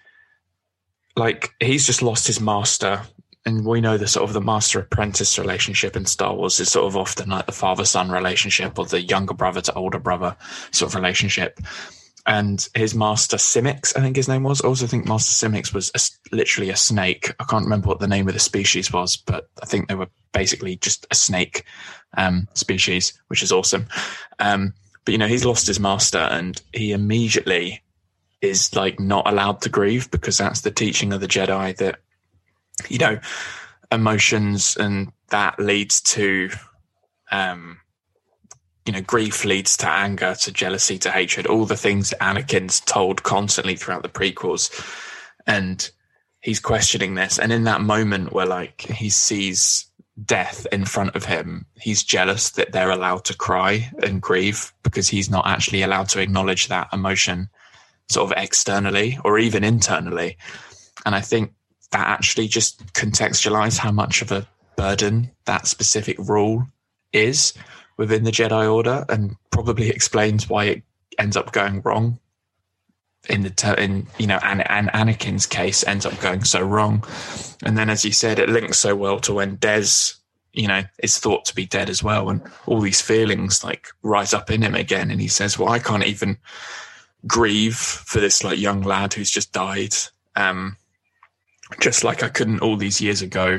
like, he's just lost his master. And we know the sort of the master apprentice relationship in Star Wars is sort of often like the father son relationship or the younger brother to older brother sort of relationship. and his master Simics, I think his name was. I also think Master Simics was a, literally a snake. I can't remember what the name of the species was, but I think they were basically just a snake um, species, which is awesome. Um, but you know, he's lost his master, and he immediately is like not allowed to grieve because that's the teaching of the Jedi that you know emotions and that leads to um you know, grief leads to anger, to jealousy, to hatred, all the things Anakin's told constantly throughout the prequels. And he's questioning this. And in that moment where like he sees death in front of him, he's jealous that they're allowed to cry and grieve because he's not actually allowed to acknowledge that emotion sort of externally or even internally. And I think that actually just contextualized how much of a burden that specific rule is within the Jedi Order, and probably explains why it ends up going wrong. In the ter- in you know, and, and Anakin's case ends up going so wrong, and then as you said, it links so well to when Des, you know, is thought to be dead as well, and all these feelings like rise up in him again, and he says, "Well, I can't even grieve for this like young lad who's just died." Um, just like I couldn't all these years ago.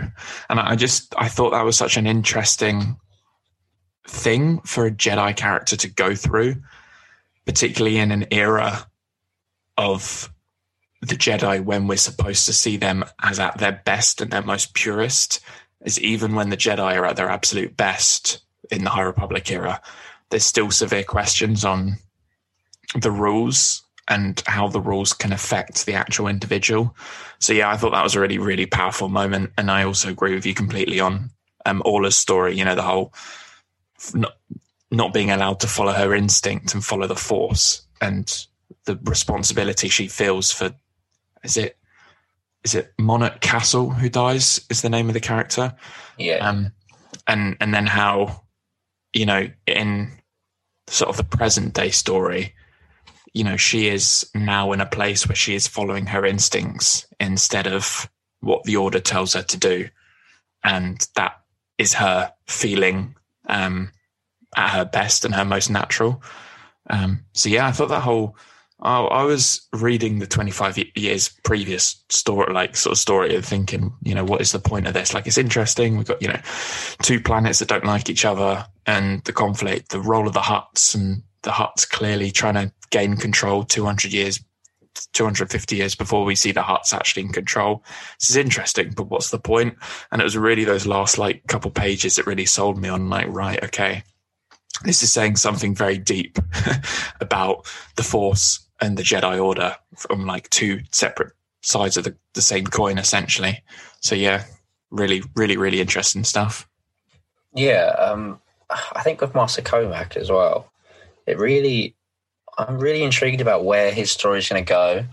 And I just I thought that was such an interesting thing for a Jedi character to go through, particularly in an era of the Jedi when we're supposed to see them as at their best and their most purest, is even when the Jedi are at their absolute best in the High Republic era, there's still severe questions on the rules and how the rules can affect the actual individual. So yeah, I thought that was a really, really powerful moment. And I also agree with you completely on um Orla's story, you know, the whole not not being allowed to follow her instinct and follow the force and the responsibility she feels for is it is it Monarch Castle who dies is the name of the character yeah um and and then how you know in sort of the present day story you know she is now in a place where she is following her instincts instead of what the order tells her to do and that is her feeling um, at her best and her most natural. Um, so yeah, I thought that whole. Oh, I was reading the 25 years previous story, like sort of story, and thinking, you know, what is the point of this? Like, it's interesting. We've got, you know, two planets that don't like each other, and the conflict, the role of the Hutts, and the Hutts clearly trying to gain control 200 years 250 years before we see the Hutts actually in control. This is interesting, but what's the point? And it was really those last like couple pages that really sold me on like, right, okay, this is saying something very deep [LAUGHS] about the Force and the Jedi Order from like two separate sides of the, the same coin, essentially. So yeah, really, really, really interesting stuff. Yeah, um, I think with Master Cohmac as well, it really I'm really intrigued about where his story is going to go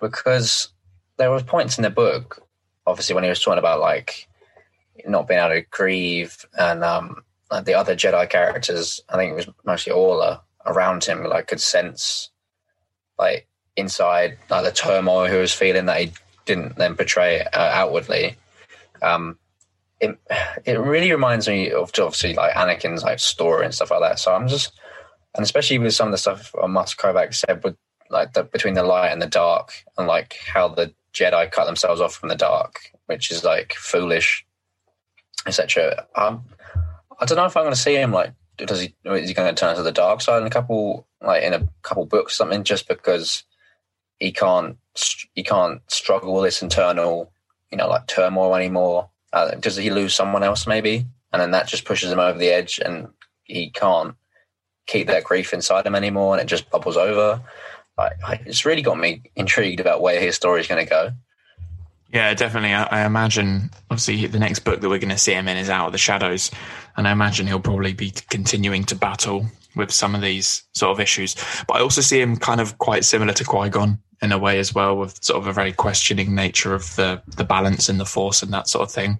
because there were points in the book, obviously, when he was talking about like not being able to grieve and um, the other Jedi characters, I think it was mostly Orla around him, like could sense like inside like the turmoil he was feeling that he didn't then portray uh, outwardly. Um, it it really reminds me of obviously like Anakin's like story and stuff like that. So I'm just and especially with some of the stuff Master Cohmac said with like the, between the light and the dark, and like how the Jedi cut themselves off from the dark, which is like foolish, etc. Um, I don't know if I'm going to see him like does he is he going to turn to the dark side in a couple like in a couple books something just because he can't he can't struggle with this internal you know like turmoil anymore uh, does he lose someone else maybe and then that just pushes him over the edge and he can't keep that grief inside him anymore and it just bubbles over. Like, it's really got me intrigued about where his story is going to go. Yeah, definitely. I, I, imagine, obviously, the next book that we're going to see him in is Out of the Shadows. And I imagine he'll probably be continuing to battle with some of these sort of issues. But I also see him kind of quite similar to Qui Gon in a way as well, with sort of a very questioning nature of the, the balance in the Force and that sort of thing.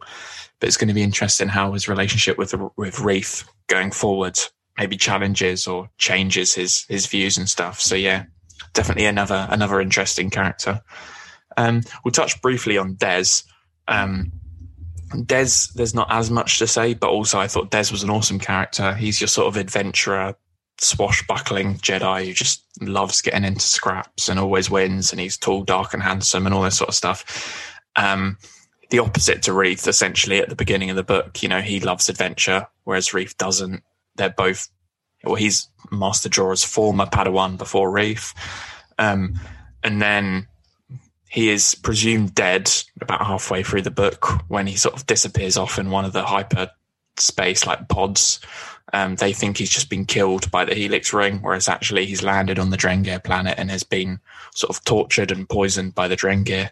But it's going to be interesting how his relationship with with Reath going forward maybe challenges or changes his his views and stuff. So yeah, definitely another another interesting character. Um, we'll touch briefly on Des. Um, Des, there's not as much to say, but also I thought Des was an awesome character. He's your sort of adventurer, swashbuckling Jedi who just loves getting into scraps and always wins, and he's tall, dark, and handsome, and all this sort of stuff. Um, the opposite to Reath, essentially, at the beginning of the book. You know, he loves adventure, whereas Reath doesn't. They're both, well, he's Master Jora's former Padawan before Reath. Um, and then he is presumed dead about halfway through the book when he sort of disappears off in one of the hyper space like pods. Um, they think he's just been killed by the Helix Ring, whereas actually he's landed on the Drengir planet and has been sort of tortured and poisoned by the Drengir.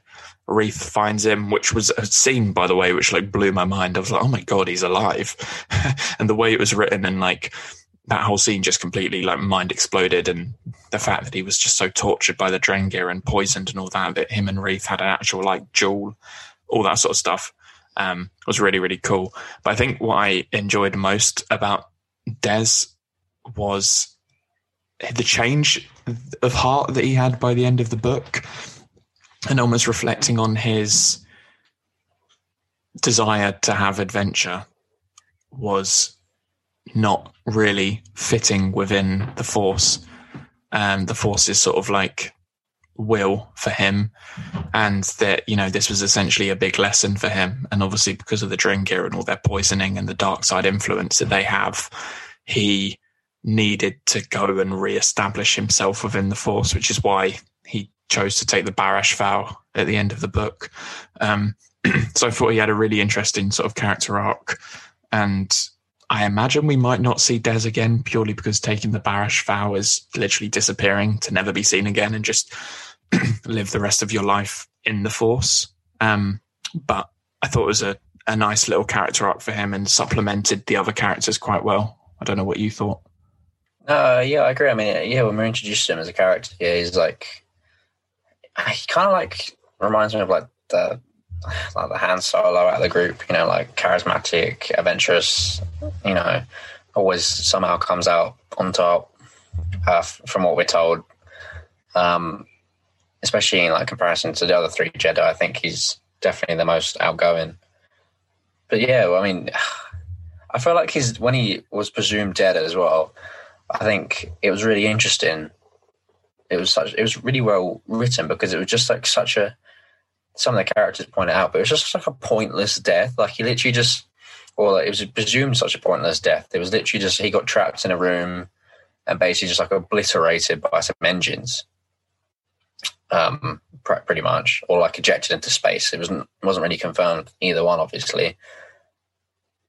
Reath finds him, which was a scene, by the way, which like blew my mind. I was like, oh my god, he's alive! [LAUGHS] and the way it was written and like that whole scene just completely like mind exploded and the fact that he was just so tortured by the Drengir and poisoned and all that that him and Reath had an actual like duel, all that sort of stuff um, was really really cool. But I think what I enjoyed most about Des was the change of heart that he had by the end of the book, and almost reflecting on his desire to have adventure was not really fitting within the force. And the force is sort of like will for him and that you know this was essentially a big lesson for him and obviously because of the Drengir and all their poisoning and the dark side influence that they have he needed to go and re-establish himself within the force which is why he chose to take the barash vow at the end of the book um, [CLEARS THROAT] so i thought he had a really interesting sort of character arc and I imagine we might not see Des again purely because taking the Barash vow is literally disappearing to never be seen again and just [CLEARS THROAT] live the rest of your life in the Force. Um, but I thought it was a, a nice little character arc for him and supplemented the other characters quite well. I don't know what you thought. Uh, yeah, I agree. I mean, yeah, when we're introduced to him as a character, yeah, he's like, he kind of like reminds me of like the like the Han Solo out of the group, you know, like charismatic, adventurous, you know, always somehow comes out on top uh, from what we're told. Um, especially in like comparison to the other three Jedi, I think he's definitely the most outgoing. But yeah, I mean, [SIGHS] I feel like he's when he was presumed dead as well. I think it was really interesting. It was such. It was really well written because it was just like such a some of the characters pointed out, but it was just like a pointless death. Like he literally just, or like it was presumed such a pointless death. It was literally just he got trapped in a room and basically just like obliterated by some engines, um, pretty much, or like ejected into space. It wasn't wasn't really confirmed either one, obviously.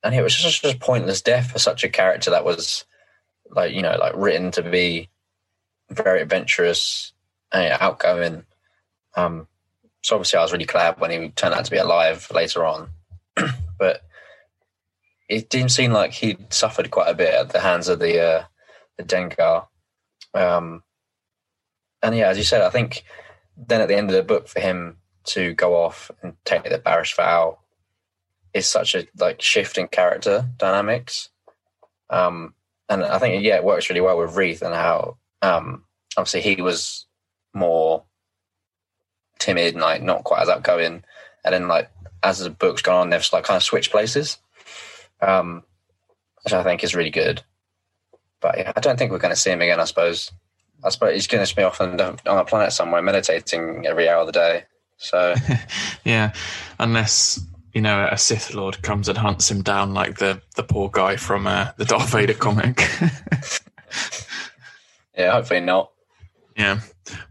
And it was just, just a pointless death for such a character that was like you know like written to be very adventurous, and outgoing. Um, so obviously, I was really glad when he turned out to be alive later on. [CLEARS THROAT] but it didn't seem like he'd suffered quite a bit at the hands of the uh, the Drengir. Um, and yeah, as you said, I think then at the end of the book for him to go off and take the Barash vow is such a like shift in character dynamics. Um, and I think yeah, it works really well with Reath and how um, obviously he was more timid and like not quite as outgoing. And then like as the book's gone on, they've like kind of switched places, um, which I think is really good. But yeah, I don't think we're going to see him again. I suppose. I suppose he's going to be off on, on a planet somewhere, meditating every hour of the day. So, [LAUGHS] yeah, unless you know a Sith Lord comes and hunts him down like the the poor guy from uh, the Darth Vader comic. [LAUGHS] yeah, hopefully not. Yeah,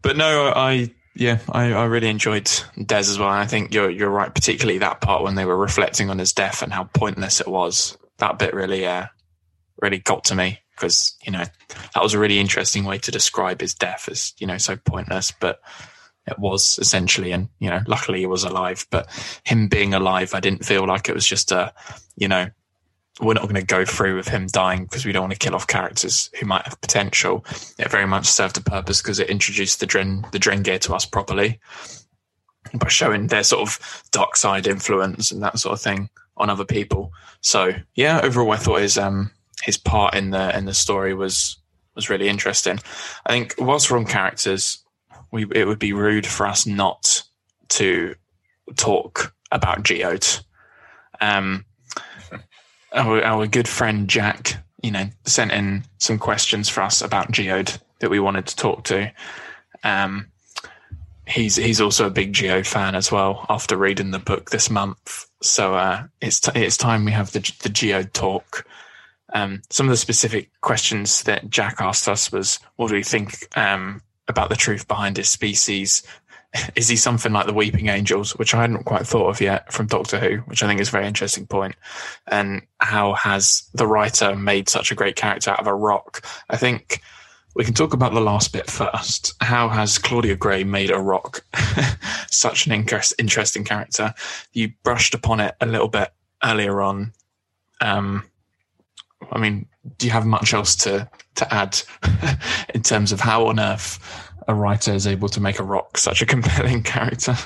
but no, I yeah, I, I really enjoyed Des as well. And I think you're you're right, particularly that part when they were reflecting on his death and how pointless it was. That bit really, uh, really got to me because you know that was a really interesting way to describe his death as you know so pointless, but it was essentially, and you know, luckily he was alive. But him being alive, I didn't feel like it was just a, you know, we're not going to go through with him dying because we don't want to kill off characters who might have potential. It very much served a purpose because it introduced the Dren the Drengir to us properly by showing their sort of dark side influence and that sort of thing on other people. So yeah, overall, I thought his um his part in the in the story was was really interesting. I think whilst we're on characters, we it would be rude for us not to talk about Geode. Um, our, our good friend Jack you know, sent in some questions for us about Geode that we wanted to talk to. Um, he's he's also a big Geode fan as well. After reading the book this month, so uh, it's t- it's time we have the the Geode talk. Um, some of the specific questions that Jack asked us was, what do we think um, about the truth behind his species? [LAUGHS] Is he something like the Weeping Angels, which I hadn't quite thought of yet from Doctor Who, which I think is a very interesting point. And how has the writer made such a great character out of a rock? I think we can talk about the last bit first. How has Claudia Gray made a rock [LAUGHS] such an interest, interesting character? You brushed upon it a little bit earlier on. Um, I mean, do you have much else to to add [LAUGHS] in terms of how on earth a writer is able to make a rock such a [LAUGHS] compelling character?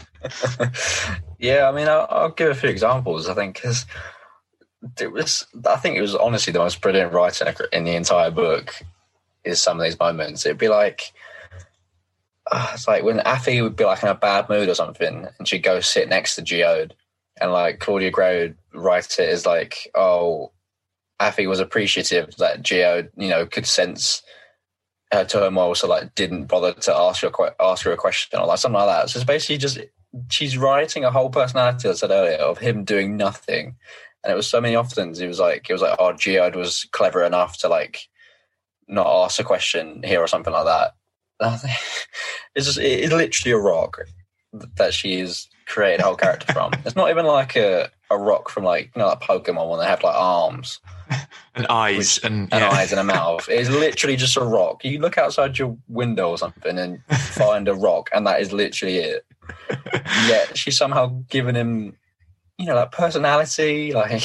[LAUGHS] yeah, I mean, I'll, I'll, give a few examples. I think because it was, I think it was honestly the most brilliant writing in the entire book. Is some of these moments. It'd be like. Uh, it's like when Affie would be like in a bad mood or something, and she'd go sit next to Geode, and like Claudia Gray would write it as like, "Oh, Affie was appreciative that Geo, you know, could sense her turmoil, so like didn't bother to ask her ask her a question or like something like that. So it's basically just she's writing a whole personality. I said earlier of him doing nothing, and it was so many often. It was like it was like oh, Geode was clever enough to like not ask a question here or something like that. [LAUGHS] It's just it's literally a rock that she is creating a whole character from. [LAUGHS] It's not even like a, a rock from like you know like Pokemon when they have like arms [LAUGHS] and eyes and, and yeah. eyes and a mouth. [LAUGHS] It's literally just a rock. You look outside your window or something and [LAUGHS] find a rock, and that is literally it. Yet she's somehow given him, you know, like personality, like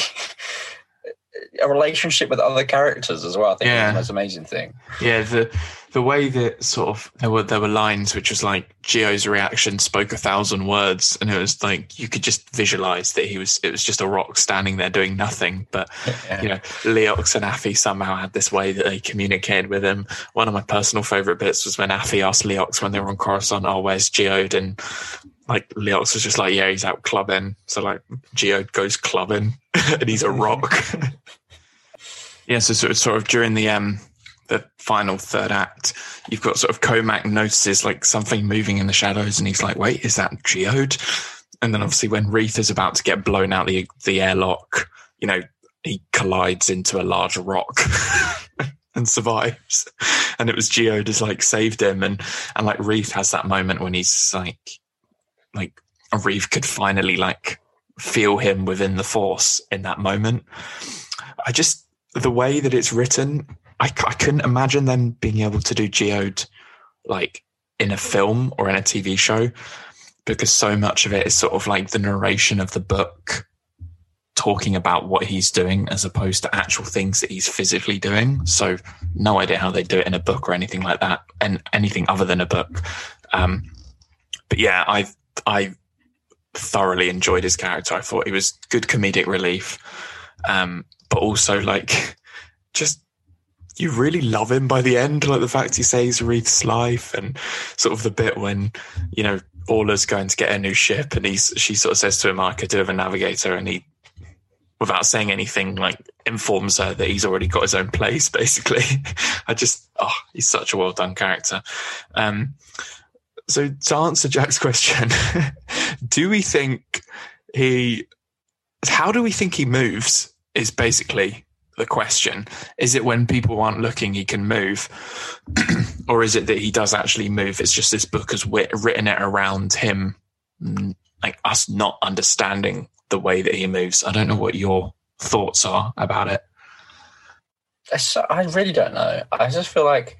a relationship with other characters as well. I think yeah. is the most amazing thing. Yeah, the the way that sort of there were there were lines which was like Geo's reaction spoke a thousand words, and it was like you could just visualize that he was it was just a rock standing there doing nothing. But yeah. you know, Leox and Affie somehow had this way that they communicated with him. One of my personal favorite bits was when Affie asked Leox when they were on Coruscant, "Oh, where's Geode?" and like Leox was just like, "Yeah, he's out clubbing." So like Geode goes clubbing, [LAUGHS] and he's a rock. [LAUGHS] [LAUGHS] yeah, so sort of, sort of during the um the final third act, you've got sort of Cohmac notices like something moving in the shadows, and he's like, "Wait, is that Geode?" And then obviously when Reath is about to get blown out the the airlock, you know, he collides into a large rock. [LAUGHS] and survives. And it was Geode has like saved him and and like Reath has that moment when he's like like Reath could finally like feel him within the force in that moment. I just the way that it's written, I, I couldn't imagine them being able to do Geode like in a film or in a TV show because so much of it is sort of like the narration of the book talking about what he's doing as opposed to actual things that he's physically doing. So no idea how they do it in a book or anything like that and anything other than a book. Um, but yeah, I, I thoroughly enjoyed his character. I thought he was good comedic relief. Um, but also like just you really love him by the end, like the fact he saves Reath's life and sort of the bit when, you know, Orla's going to get a new ship and he's she sort of says to him, I could do have a navigator and he without saying anything, like informs her that he's already got his own place, [LAUGHS] basically. I just oh, he's such a well done character. Um so to answer Jack's question, [LAUGHS] do we think he how do we think he moves is basically the question. Is it when people aren't looking, he can move? [CLEARS THROAT] or is it that he does actually move? It's just this book has written it around him, mm, like us not understanding the way that he moves. I don't know what your thoughts are about it. I really don't know. I just feel like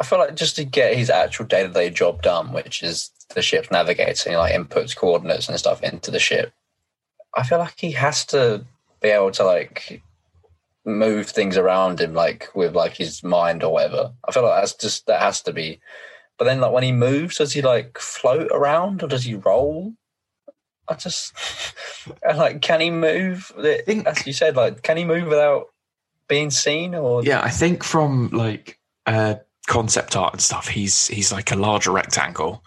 I feel like just to get his actual day to day job done, which is the ship's navigating, like inputs coordinates and stuff into the ship. I feel like he has to be able to like move things around him like with like his mind or whatever. I feel like that's just that has to be. But then like when he moves, does he like float around or does he roll? I just [LAUGHS] like can he move? Think, As you said, like can he move without being seen? Or yeah, I think from like uh, concept art and stuff, he's he's like a larger rectangle.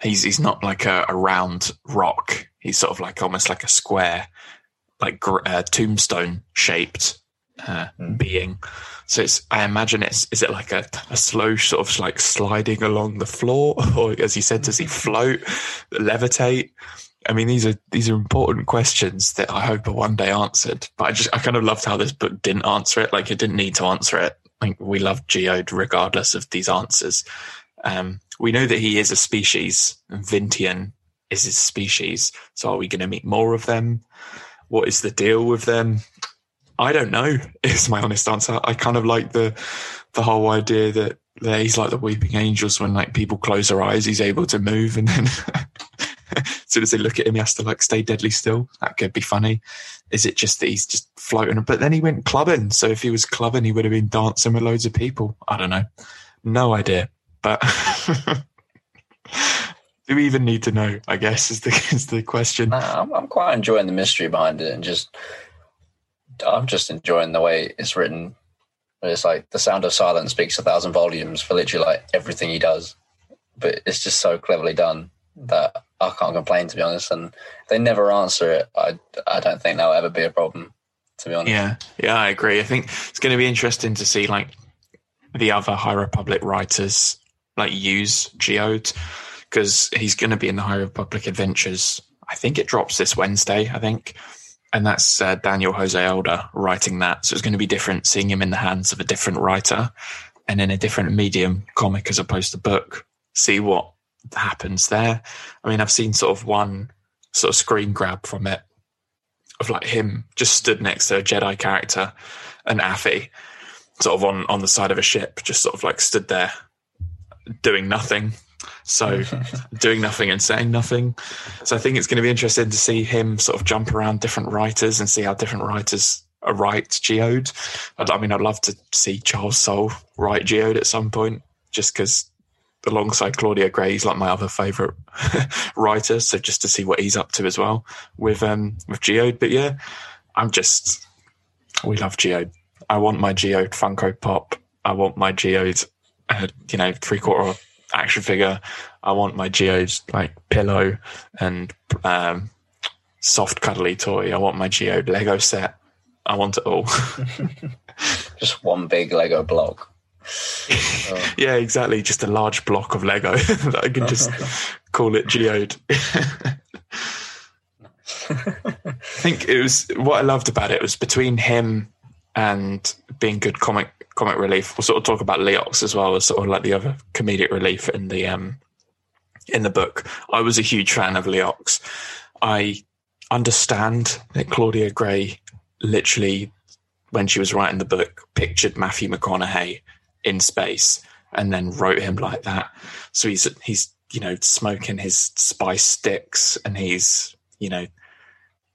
He's he's not like a, a round rock. He's sort of like almost like a square like uh, tombstone shaped uh, mm. being. So it's, I imagine it's, is it like a, a slow sort of like sliding along the floor? [LAUGHS] Or as you said, does he [LAUGHS] float, levitate? I mean, these are, these are important questions that I hope are one day answered, but I just, I kind of loved how this book didn't answer it. Like it didn't need to answer it. Like we love Geode regardless of these answers. Um, we know that he is a species. Vintian is his species. So are we going to meet more of them? What is the deal with them? I don't know. [LAUGHS] Is my honest answer. I kind of like the the whole idea that, he's like the weeping angels when like people close their eyes, he's able to move, and then [LAUGHS] as soon as they look at him, he has to like stay deadly still. That could be funny. Is it just that he's just floating? But then he went clubbing. So if he was clubbing, he would have been dancing with loads of people. I don't know. No idea. But [LAUGHS] do we even need to know? I guess is the [LAUGHS] is the question. Nah, I'm, I'm quite enjoying the mystery behind it, and just I'm just enjoying the way it's written. It's like the sound of silence speaks a thousand volumes for literally like everything he does, but it's just so cleverly done that I can't complain to be honest. And they never answer it. I I don't think that'll ever be a problem. To be honest. Yeah, yeah, I agree. I think it's going to be interesting to see like the other High Republic writers like use Geode because he's going to be in the High Republic Adventures. I think it drops this Wednesday. I think, and that's uh, Daniel Jose Older writing that. So it's going to be different seeing him in the hands of a different writer and in a different medium, comic as opposed to book. See what happens there. I mean, I've seen sort of one sort of screen grab from it of like him just stood next to a Jedi character and Affie sort of on on the side of a ship, just sort of like stood there doing nothing. So [LAUGHS] doing nothing and saying nothing. So I think it's going to be interesting to see him sort of jump around different writers and see how different writers write Geode. I mean, I'd love to see Charles Soule write Geode at some point, just because alongside Claudia Gray, he's like my other favourite [LAUGHS] writer. So just to see what he's up to as well with um with Geode. But yeah, I'm just we love Geode. I want my Geode Funko Pop. I want my Geode a you know three quarter action figure. I want my Geo's like pillow and um, soft cuddly toy. I want my Geode Lego set. I want it all. [LAUGHS] [LAUGHS] Just one big Lego block. Oh. [LAUGHS] yeah, exactly. Just a large block of Lego that I can just call it Geode. I think it was what I loved about it was between him and being good comic comic relief. We'll sort of talk about Leox as well as sort of like the other comedic relief in the um in the book. I was a huge fan of Leox. I understand that Claudia Gray literally when she was writing the book pictured Matthew McConaughey in space and then wrote him like that. So he's he's you know smoking his spice sticks and he's you know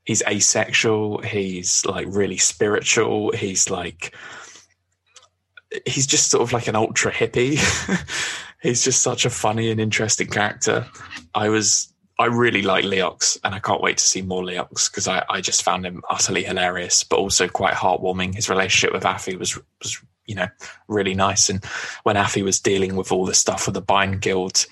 he's asexual he's like really spiritual he's like he's just sort of like an ultra hippie. [LAUGHS] he's just such a funny and interesting character. I was I really like Leox, and I can't wait to see more Leox because I, I just found him utterly hilarious, but also quite heartwarming. His relationship with Affie was was you know really nice, and when Affie was dealing with all the stuff with the Byne Guild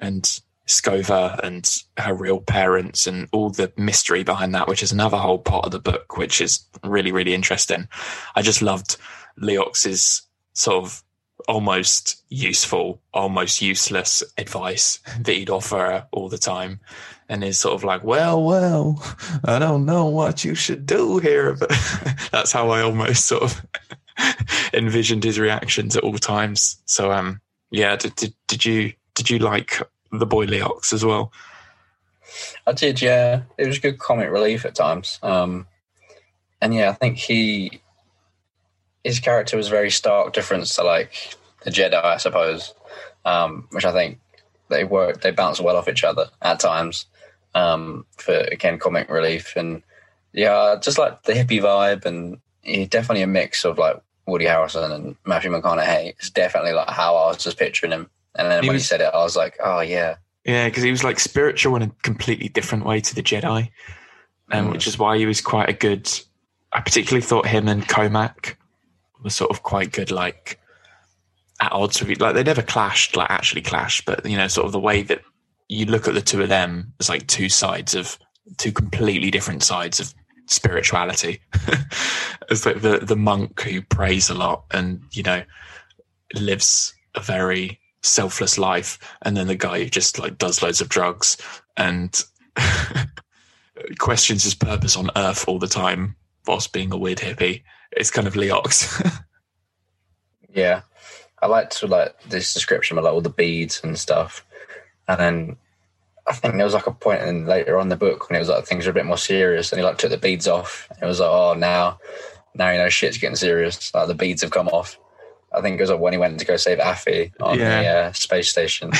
and Scover and her real parents and all the mystery behind that, which is another whole part of the book, which is really really interesting. I just loved Leox's sort of almost useful, almost useless advice [LAUGHS] that he'd offer all the time. And is sort of like, well, well, I don't know what you should do here. But [LAUGHS] that's how I almost sort of [LAUGHS] envisioned his reactions at all times. So, um, yeah, did, did, did you, did you like the boy Leox as well? I did, yeah. It was good comic relief at times. Um, and yeah, I think he his character was very stark difference to like the Jedi, I suppose, um, which I think they work they bounce well off each other at times um, for again comic relief and yeah, just like the hippie vibe and he's definitely a mix of like Woody Harrelson and Matthew McConaughey. It's definitely like how I was just picturing him. And then he when was, he said it, I was like, oh yeah, yeah, because he was like spiritual in a completely different way to the Jedi, um, mm. which is why he was quite a good. I particularly thought him and Cohmac were sort of quite good, like at odds with each. like they never clashed, like actually clashed, but you know, sort of the way that you look at the two of them as like two sides of two completely different sides of spirituality. [LAUGHS] it's like the the monk who prays a lot and you know lives a very selfless life, and then the guy who just like does loads of drugs and [LAUGHS] questions his purpose on Earth all the time, whilst being a weird hippie. It's kind of Leox. [LAUGHS] yeah, I liked like this description of like all the beads and stuff, and then I think there was like a point in later on the book when it was like things were a bit more serious, and he like took the beads off. It was like, oh, now, now you know shit's getting serious. Like the beads have come off. I think it was like when he went to go save Affie on yeah. the uh, space station.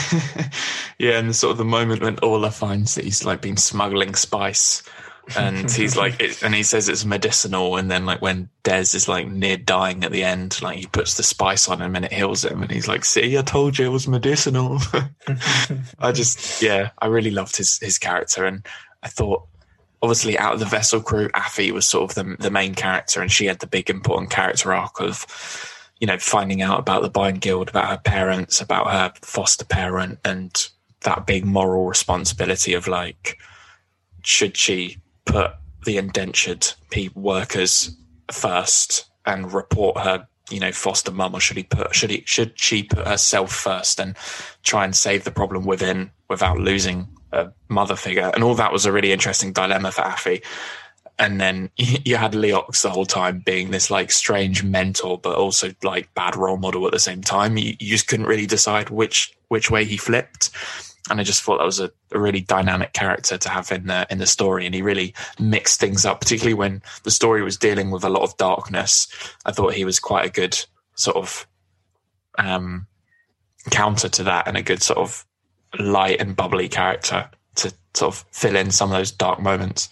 [LAUGHS] yeah, and the sort of the moment when Orla finds that he's like been smuggling spice and he's like, it, and he says it's medicinal. And then like when Des is like near dying at the end, like he puts the spice on him and it heals him. And he's like, "See, I told you it was medicinal." [LAUGHS] I just, yeah, I really loved his his character, and I thought, obviously, out of the vessel crew, Affie was sort of the the main character, and she had the big important character arc of. You know, finding out about the Byne Guild, about her parents, about her foster parent, and that big moral responsibility of like, should she put the indentured workers first and report her you know foster mum or should he put should he should she put herself first and try and save the problem within without losing a mother figure? And all that was a really interesting dilemma for Affie and then [LAUGHS] you had Leox the whole time being this like strange mentor but also like bad role model at the same time. You, you just couldn't really decide which which way he flipped and I just thought that was a, a, really dynamic character to have in the in the story, and he really mixed things up, particularly when the story was dealing with a lot of darkness. I thought he was quite a good sort of um, counter to that, and a good sort of light and bubbly character to sort of fill in some of those dark moments.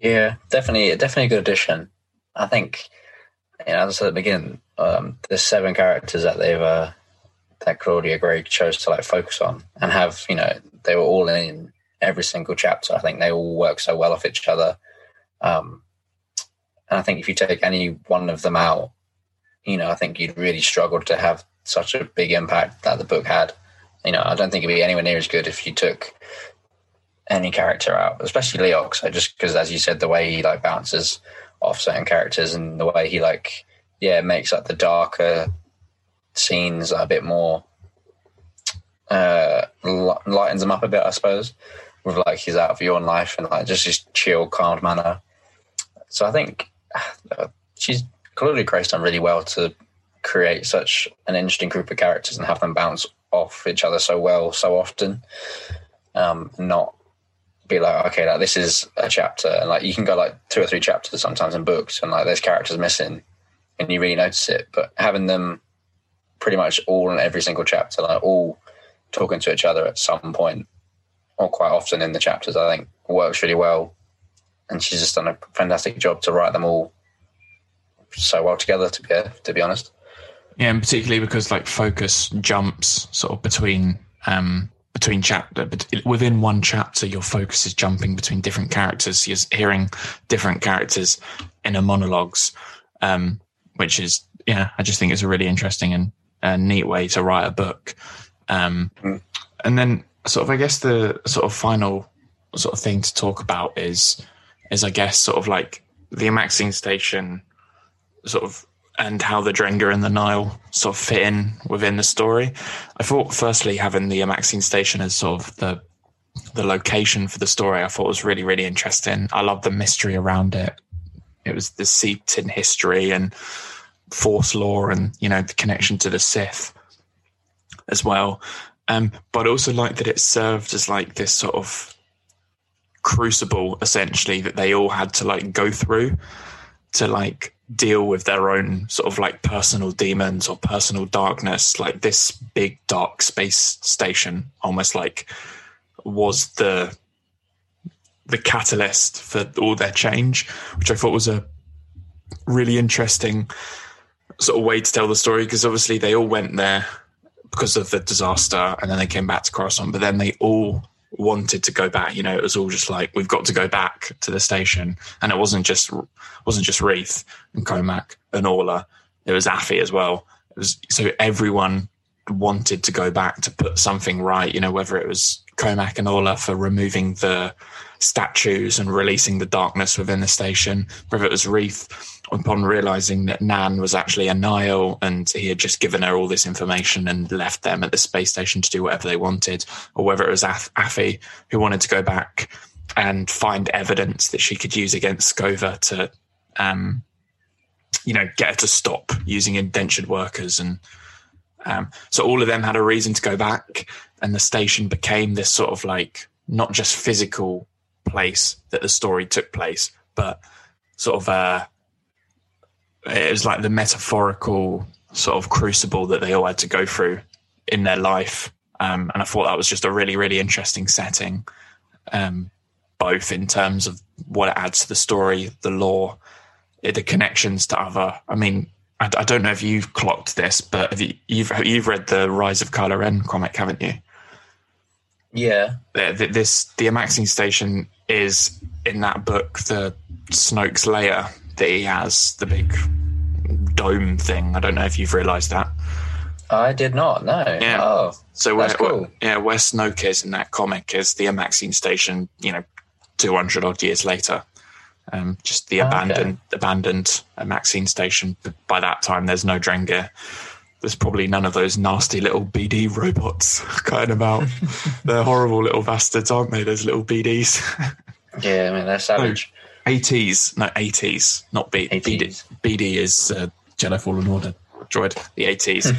Yeah, definitely, definitely a good addition. I think, you know, as I said at the beginning, um, there's seven characters that they've uh, that Claudia Gray chose to like focus on and have, you know, they were all in every single chapter. I think they all work so well off each other. Um, and I think if you take any one of them out, you know, I think you'd really struggle to have such a big impact that the book had. You know, I don't think it'd be anywhere near as good if you took any character out, especially Leox. Just because, as you said, the way he like bounces off certain characters and the way he like, yeah, makes like the darker scenes a bit more uh, lightens them up a bit, I suppose, with like his out for your own life and like just his chill, calm manner. So I think uh, she's Claudia Gray's done really well to create such an interesting group of characters and have them bounce off each other so well so often. Um, not be like, okay, like this is a chapter, and like you can go like two or three chapters sometimes in books, and like there's characters missing, and you really notice it. But having them pretty much all in every single chapter, like all talking to each other at some point or quite often in the chapters, I think works really well. And she's just done a fantastic job to write them all so well together. To be to be honest, yeah, and particularly because like focus jumps sort of between um between chapter within one chapter your focus is jumping between different characters you're hearing different characters in a monologues um which is yeah i just think it's a really interesting and a neat way to write a book. Um, mm. And then, sort of, I guess the sort of final sort of thing to talk about is, is I guess sort of like the Amaxine station, sort of, and how the Drengir and the Nihil sort of fit in within the story. I thought, firstly, having the Amaxine station as sort of the the location for the story, I thought was really, really interesting. I love the mystery around it. It was the seeped in history and force law and you know the connection to the Sith as well. Um, but I also like that it served as like this sort of crucible essentially that they all had to like go through to like deal with their own sort of like personal demons or personal darkness like this big dark space station almost like was the the catalyst for all their change which i thought was a really interesting sort of way to tell the story because obviously they all went there because of the disaster and then they came back to Coruscant, but then they all wanted to go back. You know, it was all just like we've got to go back to the station, and it wasn't just wasn't just Reath and Cohmac and Orla. It was Affie as well. It was so everyone wanted to go back to put something right. You know, whether it was Cohmac and Orla for removing the statues and releasing the darkness within the station, whether it was Reath upon realizing that Nan was actually a Nihil and he had just given her all this information and left them at the space station to do whatever they wanted, or whether it was Af- Affie who wanted to go back and find evidence that she could use against Scover to, um, you know, get her to stop using indentured workers. And um, so all of them had a reason to go back, and the station became this sort of like not just physical place that the story took place, but sort of uh, it was like the metaphorical sort of crucible that they all had to go through in their life. Um, and I thought that was just a really, really interesting setting, um, both in terms of what it adds to the story, the lore, the connections to other. I mean, I, I don't know if you've clocked this, but have you, you've you've read the Rise of Kylo Ren comic, haven't you? Yeah. The, this the Amaxine station is in that book the Snoke's layer that he has, the big dome thing. I don't know if you've realised that. I did not. No. Yeah. Oh, so where, cool. where- yeah, where Snoke is in that comic is the Amaxine station. You know, two hundred odd years later. Um, just the Oh, okay. abandoned abandoned Amaxine station. By that time, there's no Drengir. There's probably none of those nasty little BD robots [LAUGHS] kind about. [LAUGHS] They're horrible little bastards, aren't they? Those little BDs. [LAUGHS] yeah. I mean, they're savage. ATs, no ATs, not B, BD. BD is uh, Jedi Fallen Order droid. The ATs.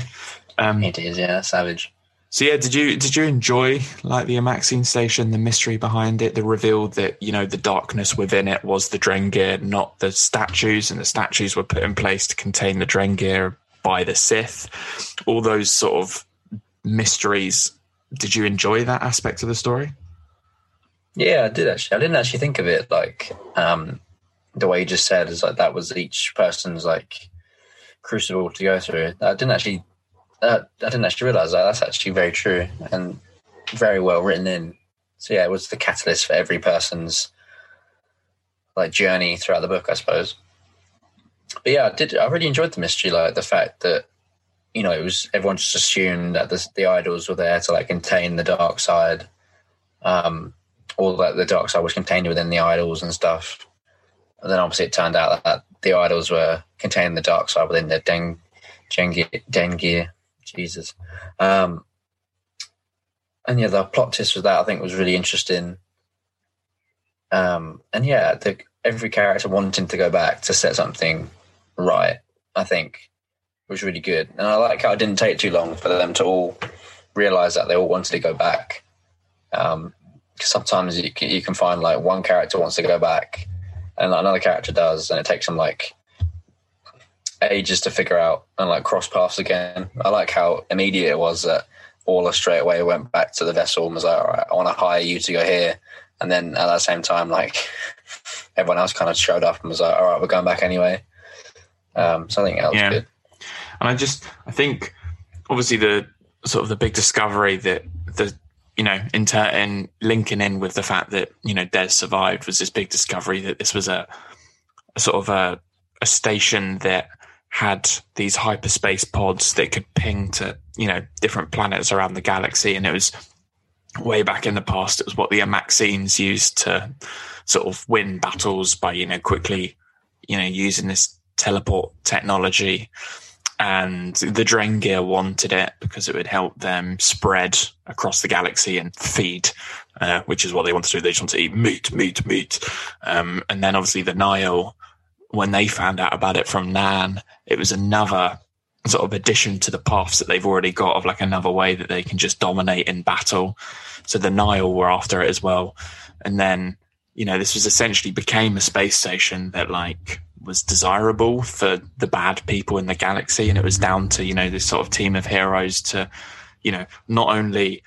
um, It is. Yeah, savage. so yeah, did you did you enjoy like the Amaxine station, the mystery behind it, the reveal that you know the darkness within it was the Drengir, not the statues, and the statues were put in place to contain the Drengir by the Sith. All those sort of mysteries. Did you enjoy that aspect of the story? Yeah, I did actually. I didn't actually think of it like um, the way you just said is like that was each person's like crucible to go through. I didn't actually. Uh, I didn't actually realize that. That's actually very true and very well written in. So yeah, it was the catalyst for every person's like journey throughout the book, I suppose. But yeah, I did. I really enjoyed the mystery, like the fact that you know it was everyone just assumed that the, the idols were there to like contain the dark side. Um, all that the dark side was contained within the idols and stuff. And then obviously it turned out that the idols were containing the dark side within the Den Dengir, Dengir. Jesus. Um, and yeah, the plot twist with that I think was really interesting. Um, and yeah, the, every character wanting to go back to set something right, I think, it was really good. And I like how it didn't take too long for them to all realize that they all wanted to go back. Um, cause sometimes you can, you can find like one character wants to go back and like, another character does, and it takes them like ages to figure out and like cross paths again. I like how immediate it was that Orla straight away went back to the vessel and was like, all right, I want to hire you to go here. And then at that same time, like [LAUGHS] everyone else kind of showed up and was like, all right, we're going back anyway. Um, so I think that was Yeah. good. And I just, I think, obviously the sort of the big discovery that the, you know, in, ter- in linking in with the fact that you know Des survived was this big discovery that this was a, a sort of a, a station that had these hyperspace pods that could ping to you know different planets around the galaxy, and it was way back in the past. It was what the Amaxines used to sort of win battles by you know quickly, you know, using this teleport technology and the Drengir wanted it because it would help them spread across the galaxy and feed, uh, which is what they want to do. They just want to eat meat, meat, meat. Um, and then obviously the Nihil, when they found out about it from Nan, it was another sort of addition to the paths that they've already got of like another way that they can just dominate in battle. So the Nihil were after it as well. And then, you know, this was essentially became a space station that like was desirable for the bad people in the galaxy. And it was down to, you know, this sort of team of heroes to, you know, not only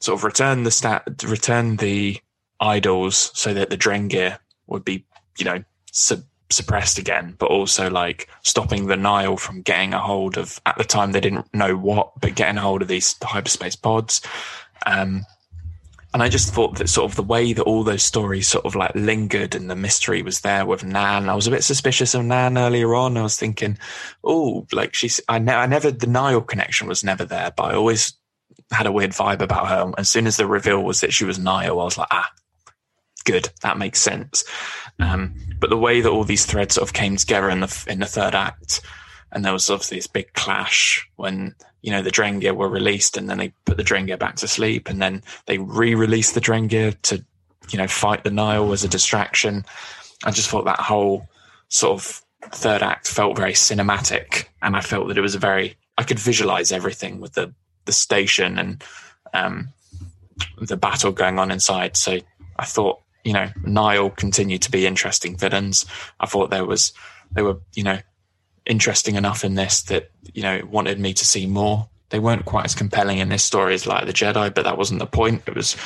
sort of return the stat, return the idols so that the Drengir would be, you know, sub- suppressed again, but also like stopping the Nihil from getting a hold of, at the time they didn't know what, but getting a hold of these hyperspace pods. Um, and I just thought that sort of the way that all those stories sort of like lingered and the mystery was there with Nan. I was a bit suspicious of Nan earlier on. I was thinking, oh, like she's, I, ne- I never, the Nihil connection was never there, but I always had a weird vibe about her. As soon as the reveal was that she was Nihil, I was like, ah, good. That makes sense. Um, but the way that all these threads sort of came together in the, in the third act, and there was obviously this big clash when you know the Drengir were released, and then they put the Drengir back to sleep, and then they re-released the Drengir to you know fight the Nihil as a distraction. I just thought that whole sort of third act felt very cinematic, and I felt that it was a very I could visualize everything with the the station and um, the battle going on inside. So I thought you know Nihil continued to be interesting villains. I thought there was they were you know interesting enough in this that you know wanted me to see more. They weren't quite as compelling in this story as like the Jedi, but that wasn't the point. It was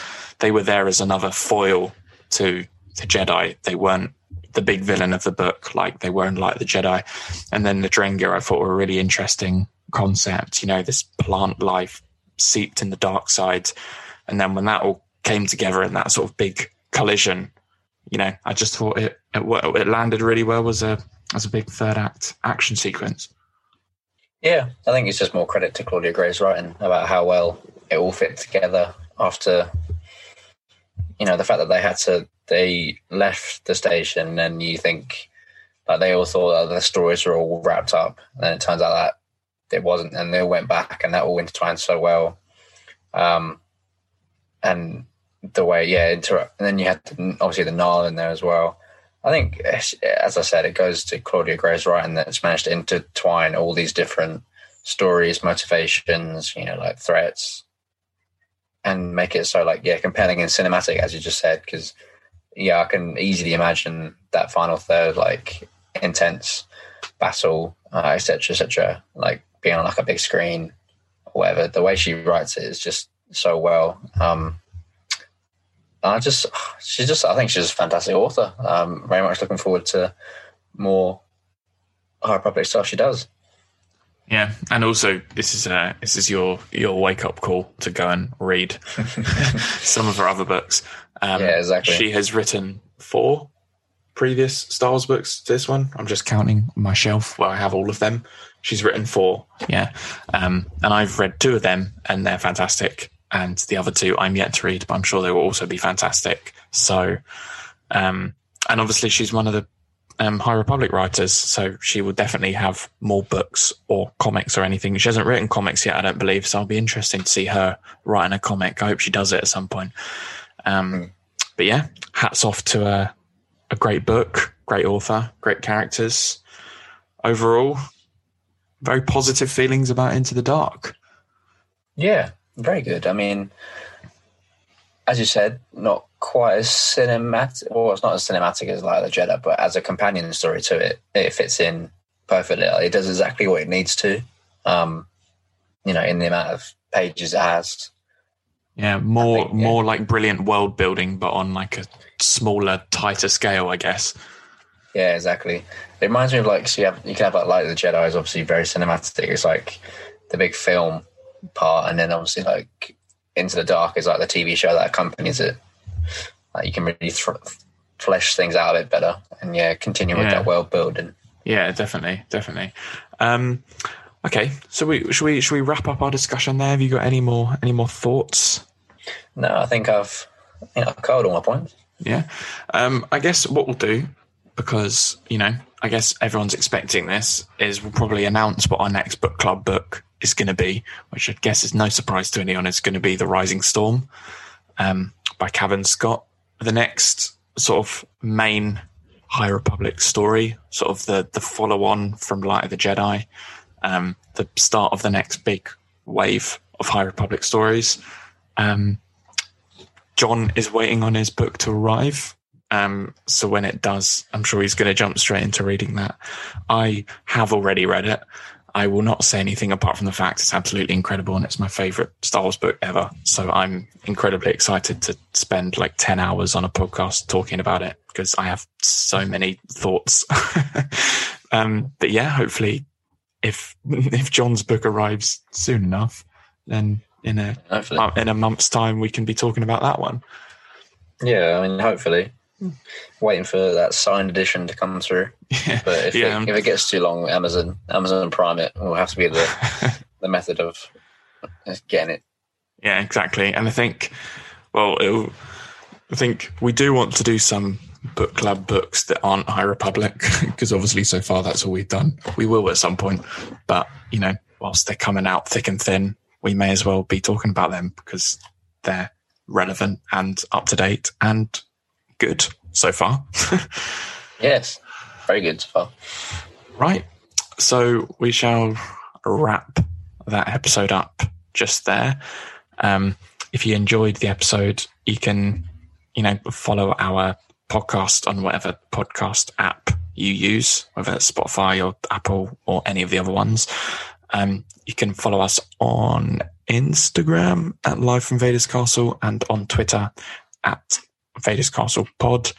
they were there as another foil to the Jedi. They weren't the big villain of the book, like they weren't like the Jedi. And then the Drengir, I thought were a really interesting concept. You know, this plant life seeped in the dark side, and then when that all came together in that sort of big collision, you know, I just thought it it, it landed really well as a as a big third act action sequence. Yeah, I think it's just more credit to Claudia Gray's writing about how well it all fit together after, you know, the fact that they had to, they left the station and you think, like, they all thought that the stories were all wrapped up. And then it turns out that it wasn't. And they went back and that all intertwined so well. Um, and the way, yeah, inter- and then you had obviously the Nihil in there as well. I think, as I said, it goes to Claudia Gray's writing that it's managed to intertwine all these different stories, motivations, you know, like threats, and make it so like yeah, compelling and cinematic, as you just said. Because yeah, I can easily imagine that final third, like intense battle, etc., uh, etc., et like being on like a big screen, or whatever. The way she writes it is just so well. Um, I just, she's just, I think she's a fantastic author. Um, very much looking forward to more High Republic stuff she does. Yeah, and also this is uh, this is your your wake up call to go and read [LAUGHS] some of her other books. Um, yeah, exactly. She has written four previous Star Wars books. This one, I'm just counting my shelf where I have all of them. She's written four, yeah, um, and I've read two of them, and they're fantastic and the other two I'm yet to read, but I'm sure they will also be fantastic. So, um, and obviously she's one of the um, High Republic writers, so she will definitely have more books or comics or anything. She hasn't written comics yet, I don't believe, so it'll be interesting to see her writing a comic. I hope she does it at some point. Um, mm. But yeah, hats off to a, a great book, great author, great characters. Overall, very positive feelings about Into the Dark. Yeah, very good. I mean, as you said, not quite as cinematic. Well, it's not as cinematic as like the Jedi, but as a companion story to it, it fits in perfectly. It does exactly what it needs to. Um, you know, in the amount of pages it has. Yeah, more think, yeah. more like brilliant world building, but on like a smaller, tighter scale, I guess. Yeah, exactly. It reminds me of like so you have you can have like, Light like the Jedi is obviously very cinematic. It's like the big film part, and then obviously like Into the Dark is like the TV show that accompanies it. Like you can really th- flesh things out a bit better, and yeah, continue yeah. with that world building. Yeah, definitely, definitely. Um, okay, so we should we should we wrap up our discussion there? Have you got any more any more thoughts? No, I think I've you know, I've covered all my points. Yeah, um, I guess what we'll do because you know I guess everyone's expecting this is we'll probably announce what our next book club book is going to be, which I guess is no surprise to anyone. is going to be The Rising Storm um, by Cavan Scott. The next sort of main High Republic story, sort of the, the follow on from Light of the Jedi, um, the start of the next big wave of High Republic stories. Um, John is waiting on his book to arrive. Um, so when it does, I'm sure he's going to jump straight into reading that. I have already read it. I will not say anything apart from the fact it's absolutely incredible and it's my favorite Star Wars book ever. So I'm incredibly excited to spend like 10 hours on a podcast talking about it because I have so many thoughts. [LAUGHS] um, but yeah, hopefully if, [LAUGHS] if John's book arrives soon enough, then in a Hopefully. uh, in a month's time we can be talking about that one. Yeah, I mean, hopefully. Waiting for that signed edition to come through. Yeah, But if, [LAUGHS] Yeah. it, if it gets too long, Amazon Amazon Prime it will have to be the, [LAUGHS] the method of getting it. yeah, exactly. And I think, well, it'll, I think we do want to do some book club books that aren't High Republic [LAUGHS] because obviously so far that's all we've done. We will at some point, but you know, whilst they're coming out thick and thin, we may as well be talking about them because they're relevant and up to date and good so far. [LAUGHS] Yes, very good so far. Right. So we shall wrap that episode up just there. Um, if you enjoyed the episode, you can, you know, follow our podcast on whatever podcast app you use, whether it's Spotify or Apple or any of the other ones. Um, you can follow us on Instagram at Live from Vader's Castle and on Twitter at Vader's Castle Pod.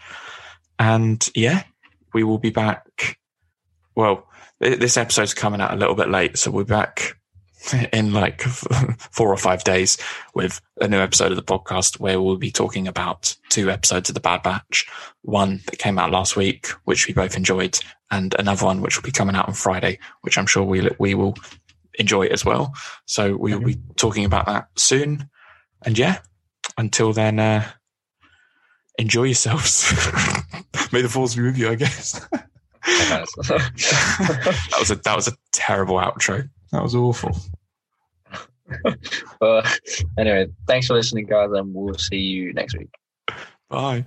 And yeah, we will be back. Well, th- this episode's coming out a little bit late, so we're back [LAUGHS] in like [LAUGHS] four or five days with a new episode of the podcast where we'll be talking about two episodes of the Bad Batch. One that came out last week, which we both enjoyed, and another one which will be coming out on Friday, which I'm sure we we will enjoy as well. So we will be talking about that soon. And yeah, until then, uh, enjoy yourselves. [LAUGHS] May the force be with you, I guess. [LAUGHS] that was a that was a terrible outro. That was awful. [LAUGHS] but anyway, thanks for listening, guys, and we'll see you next week. Bye.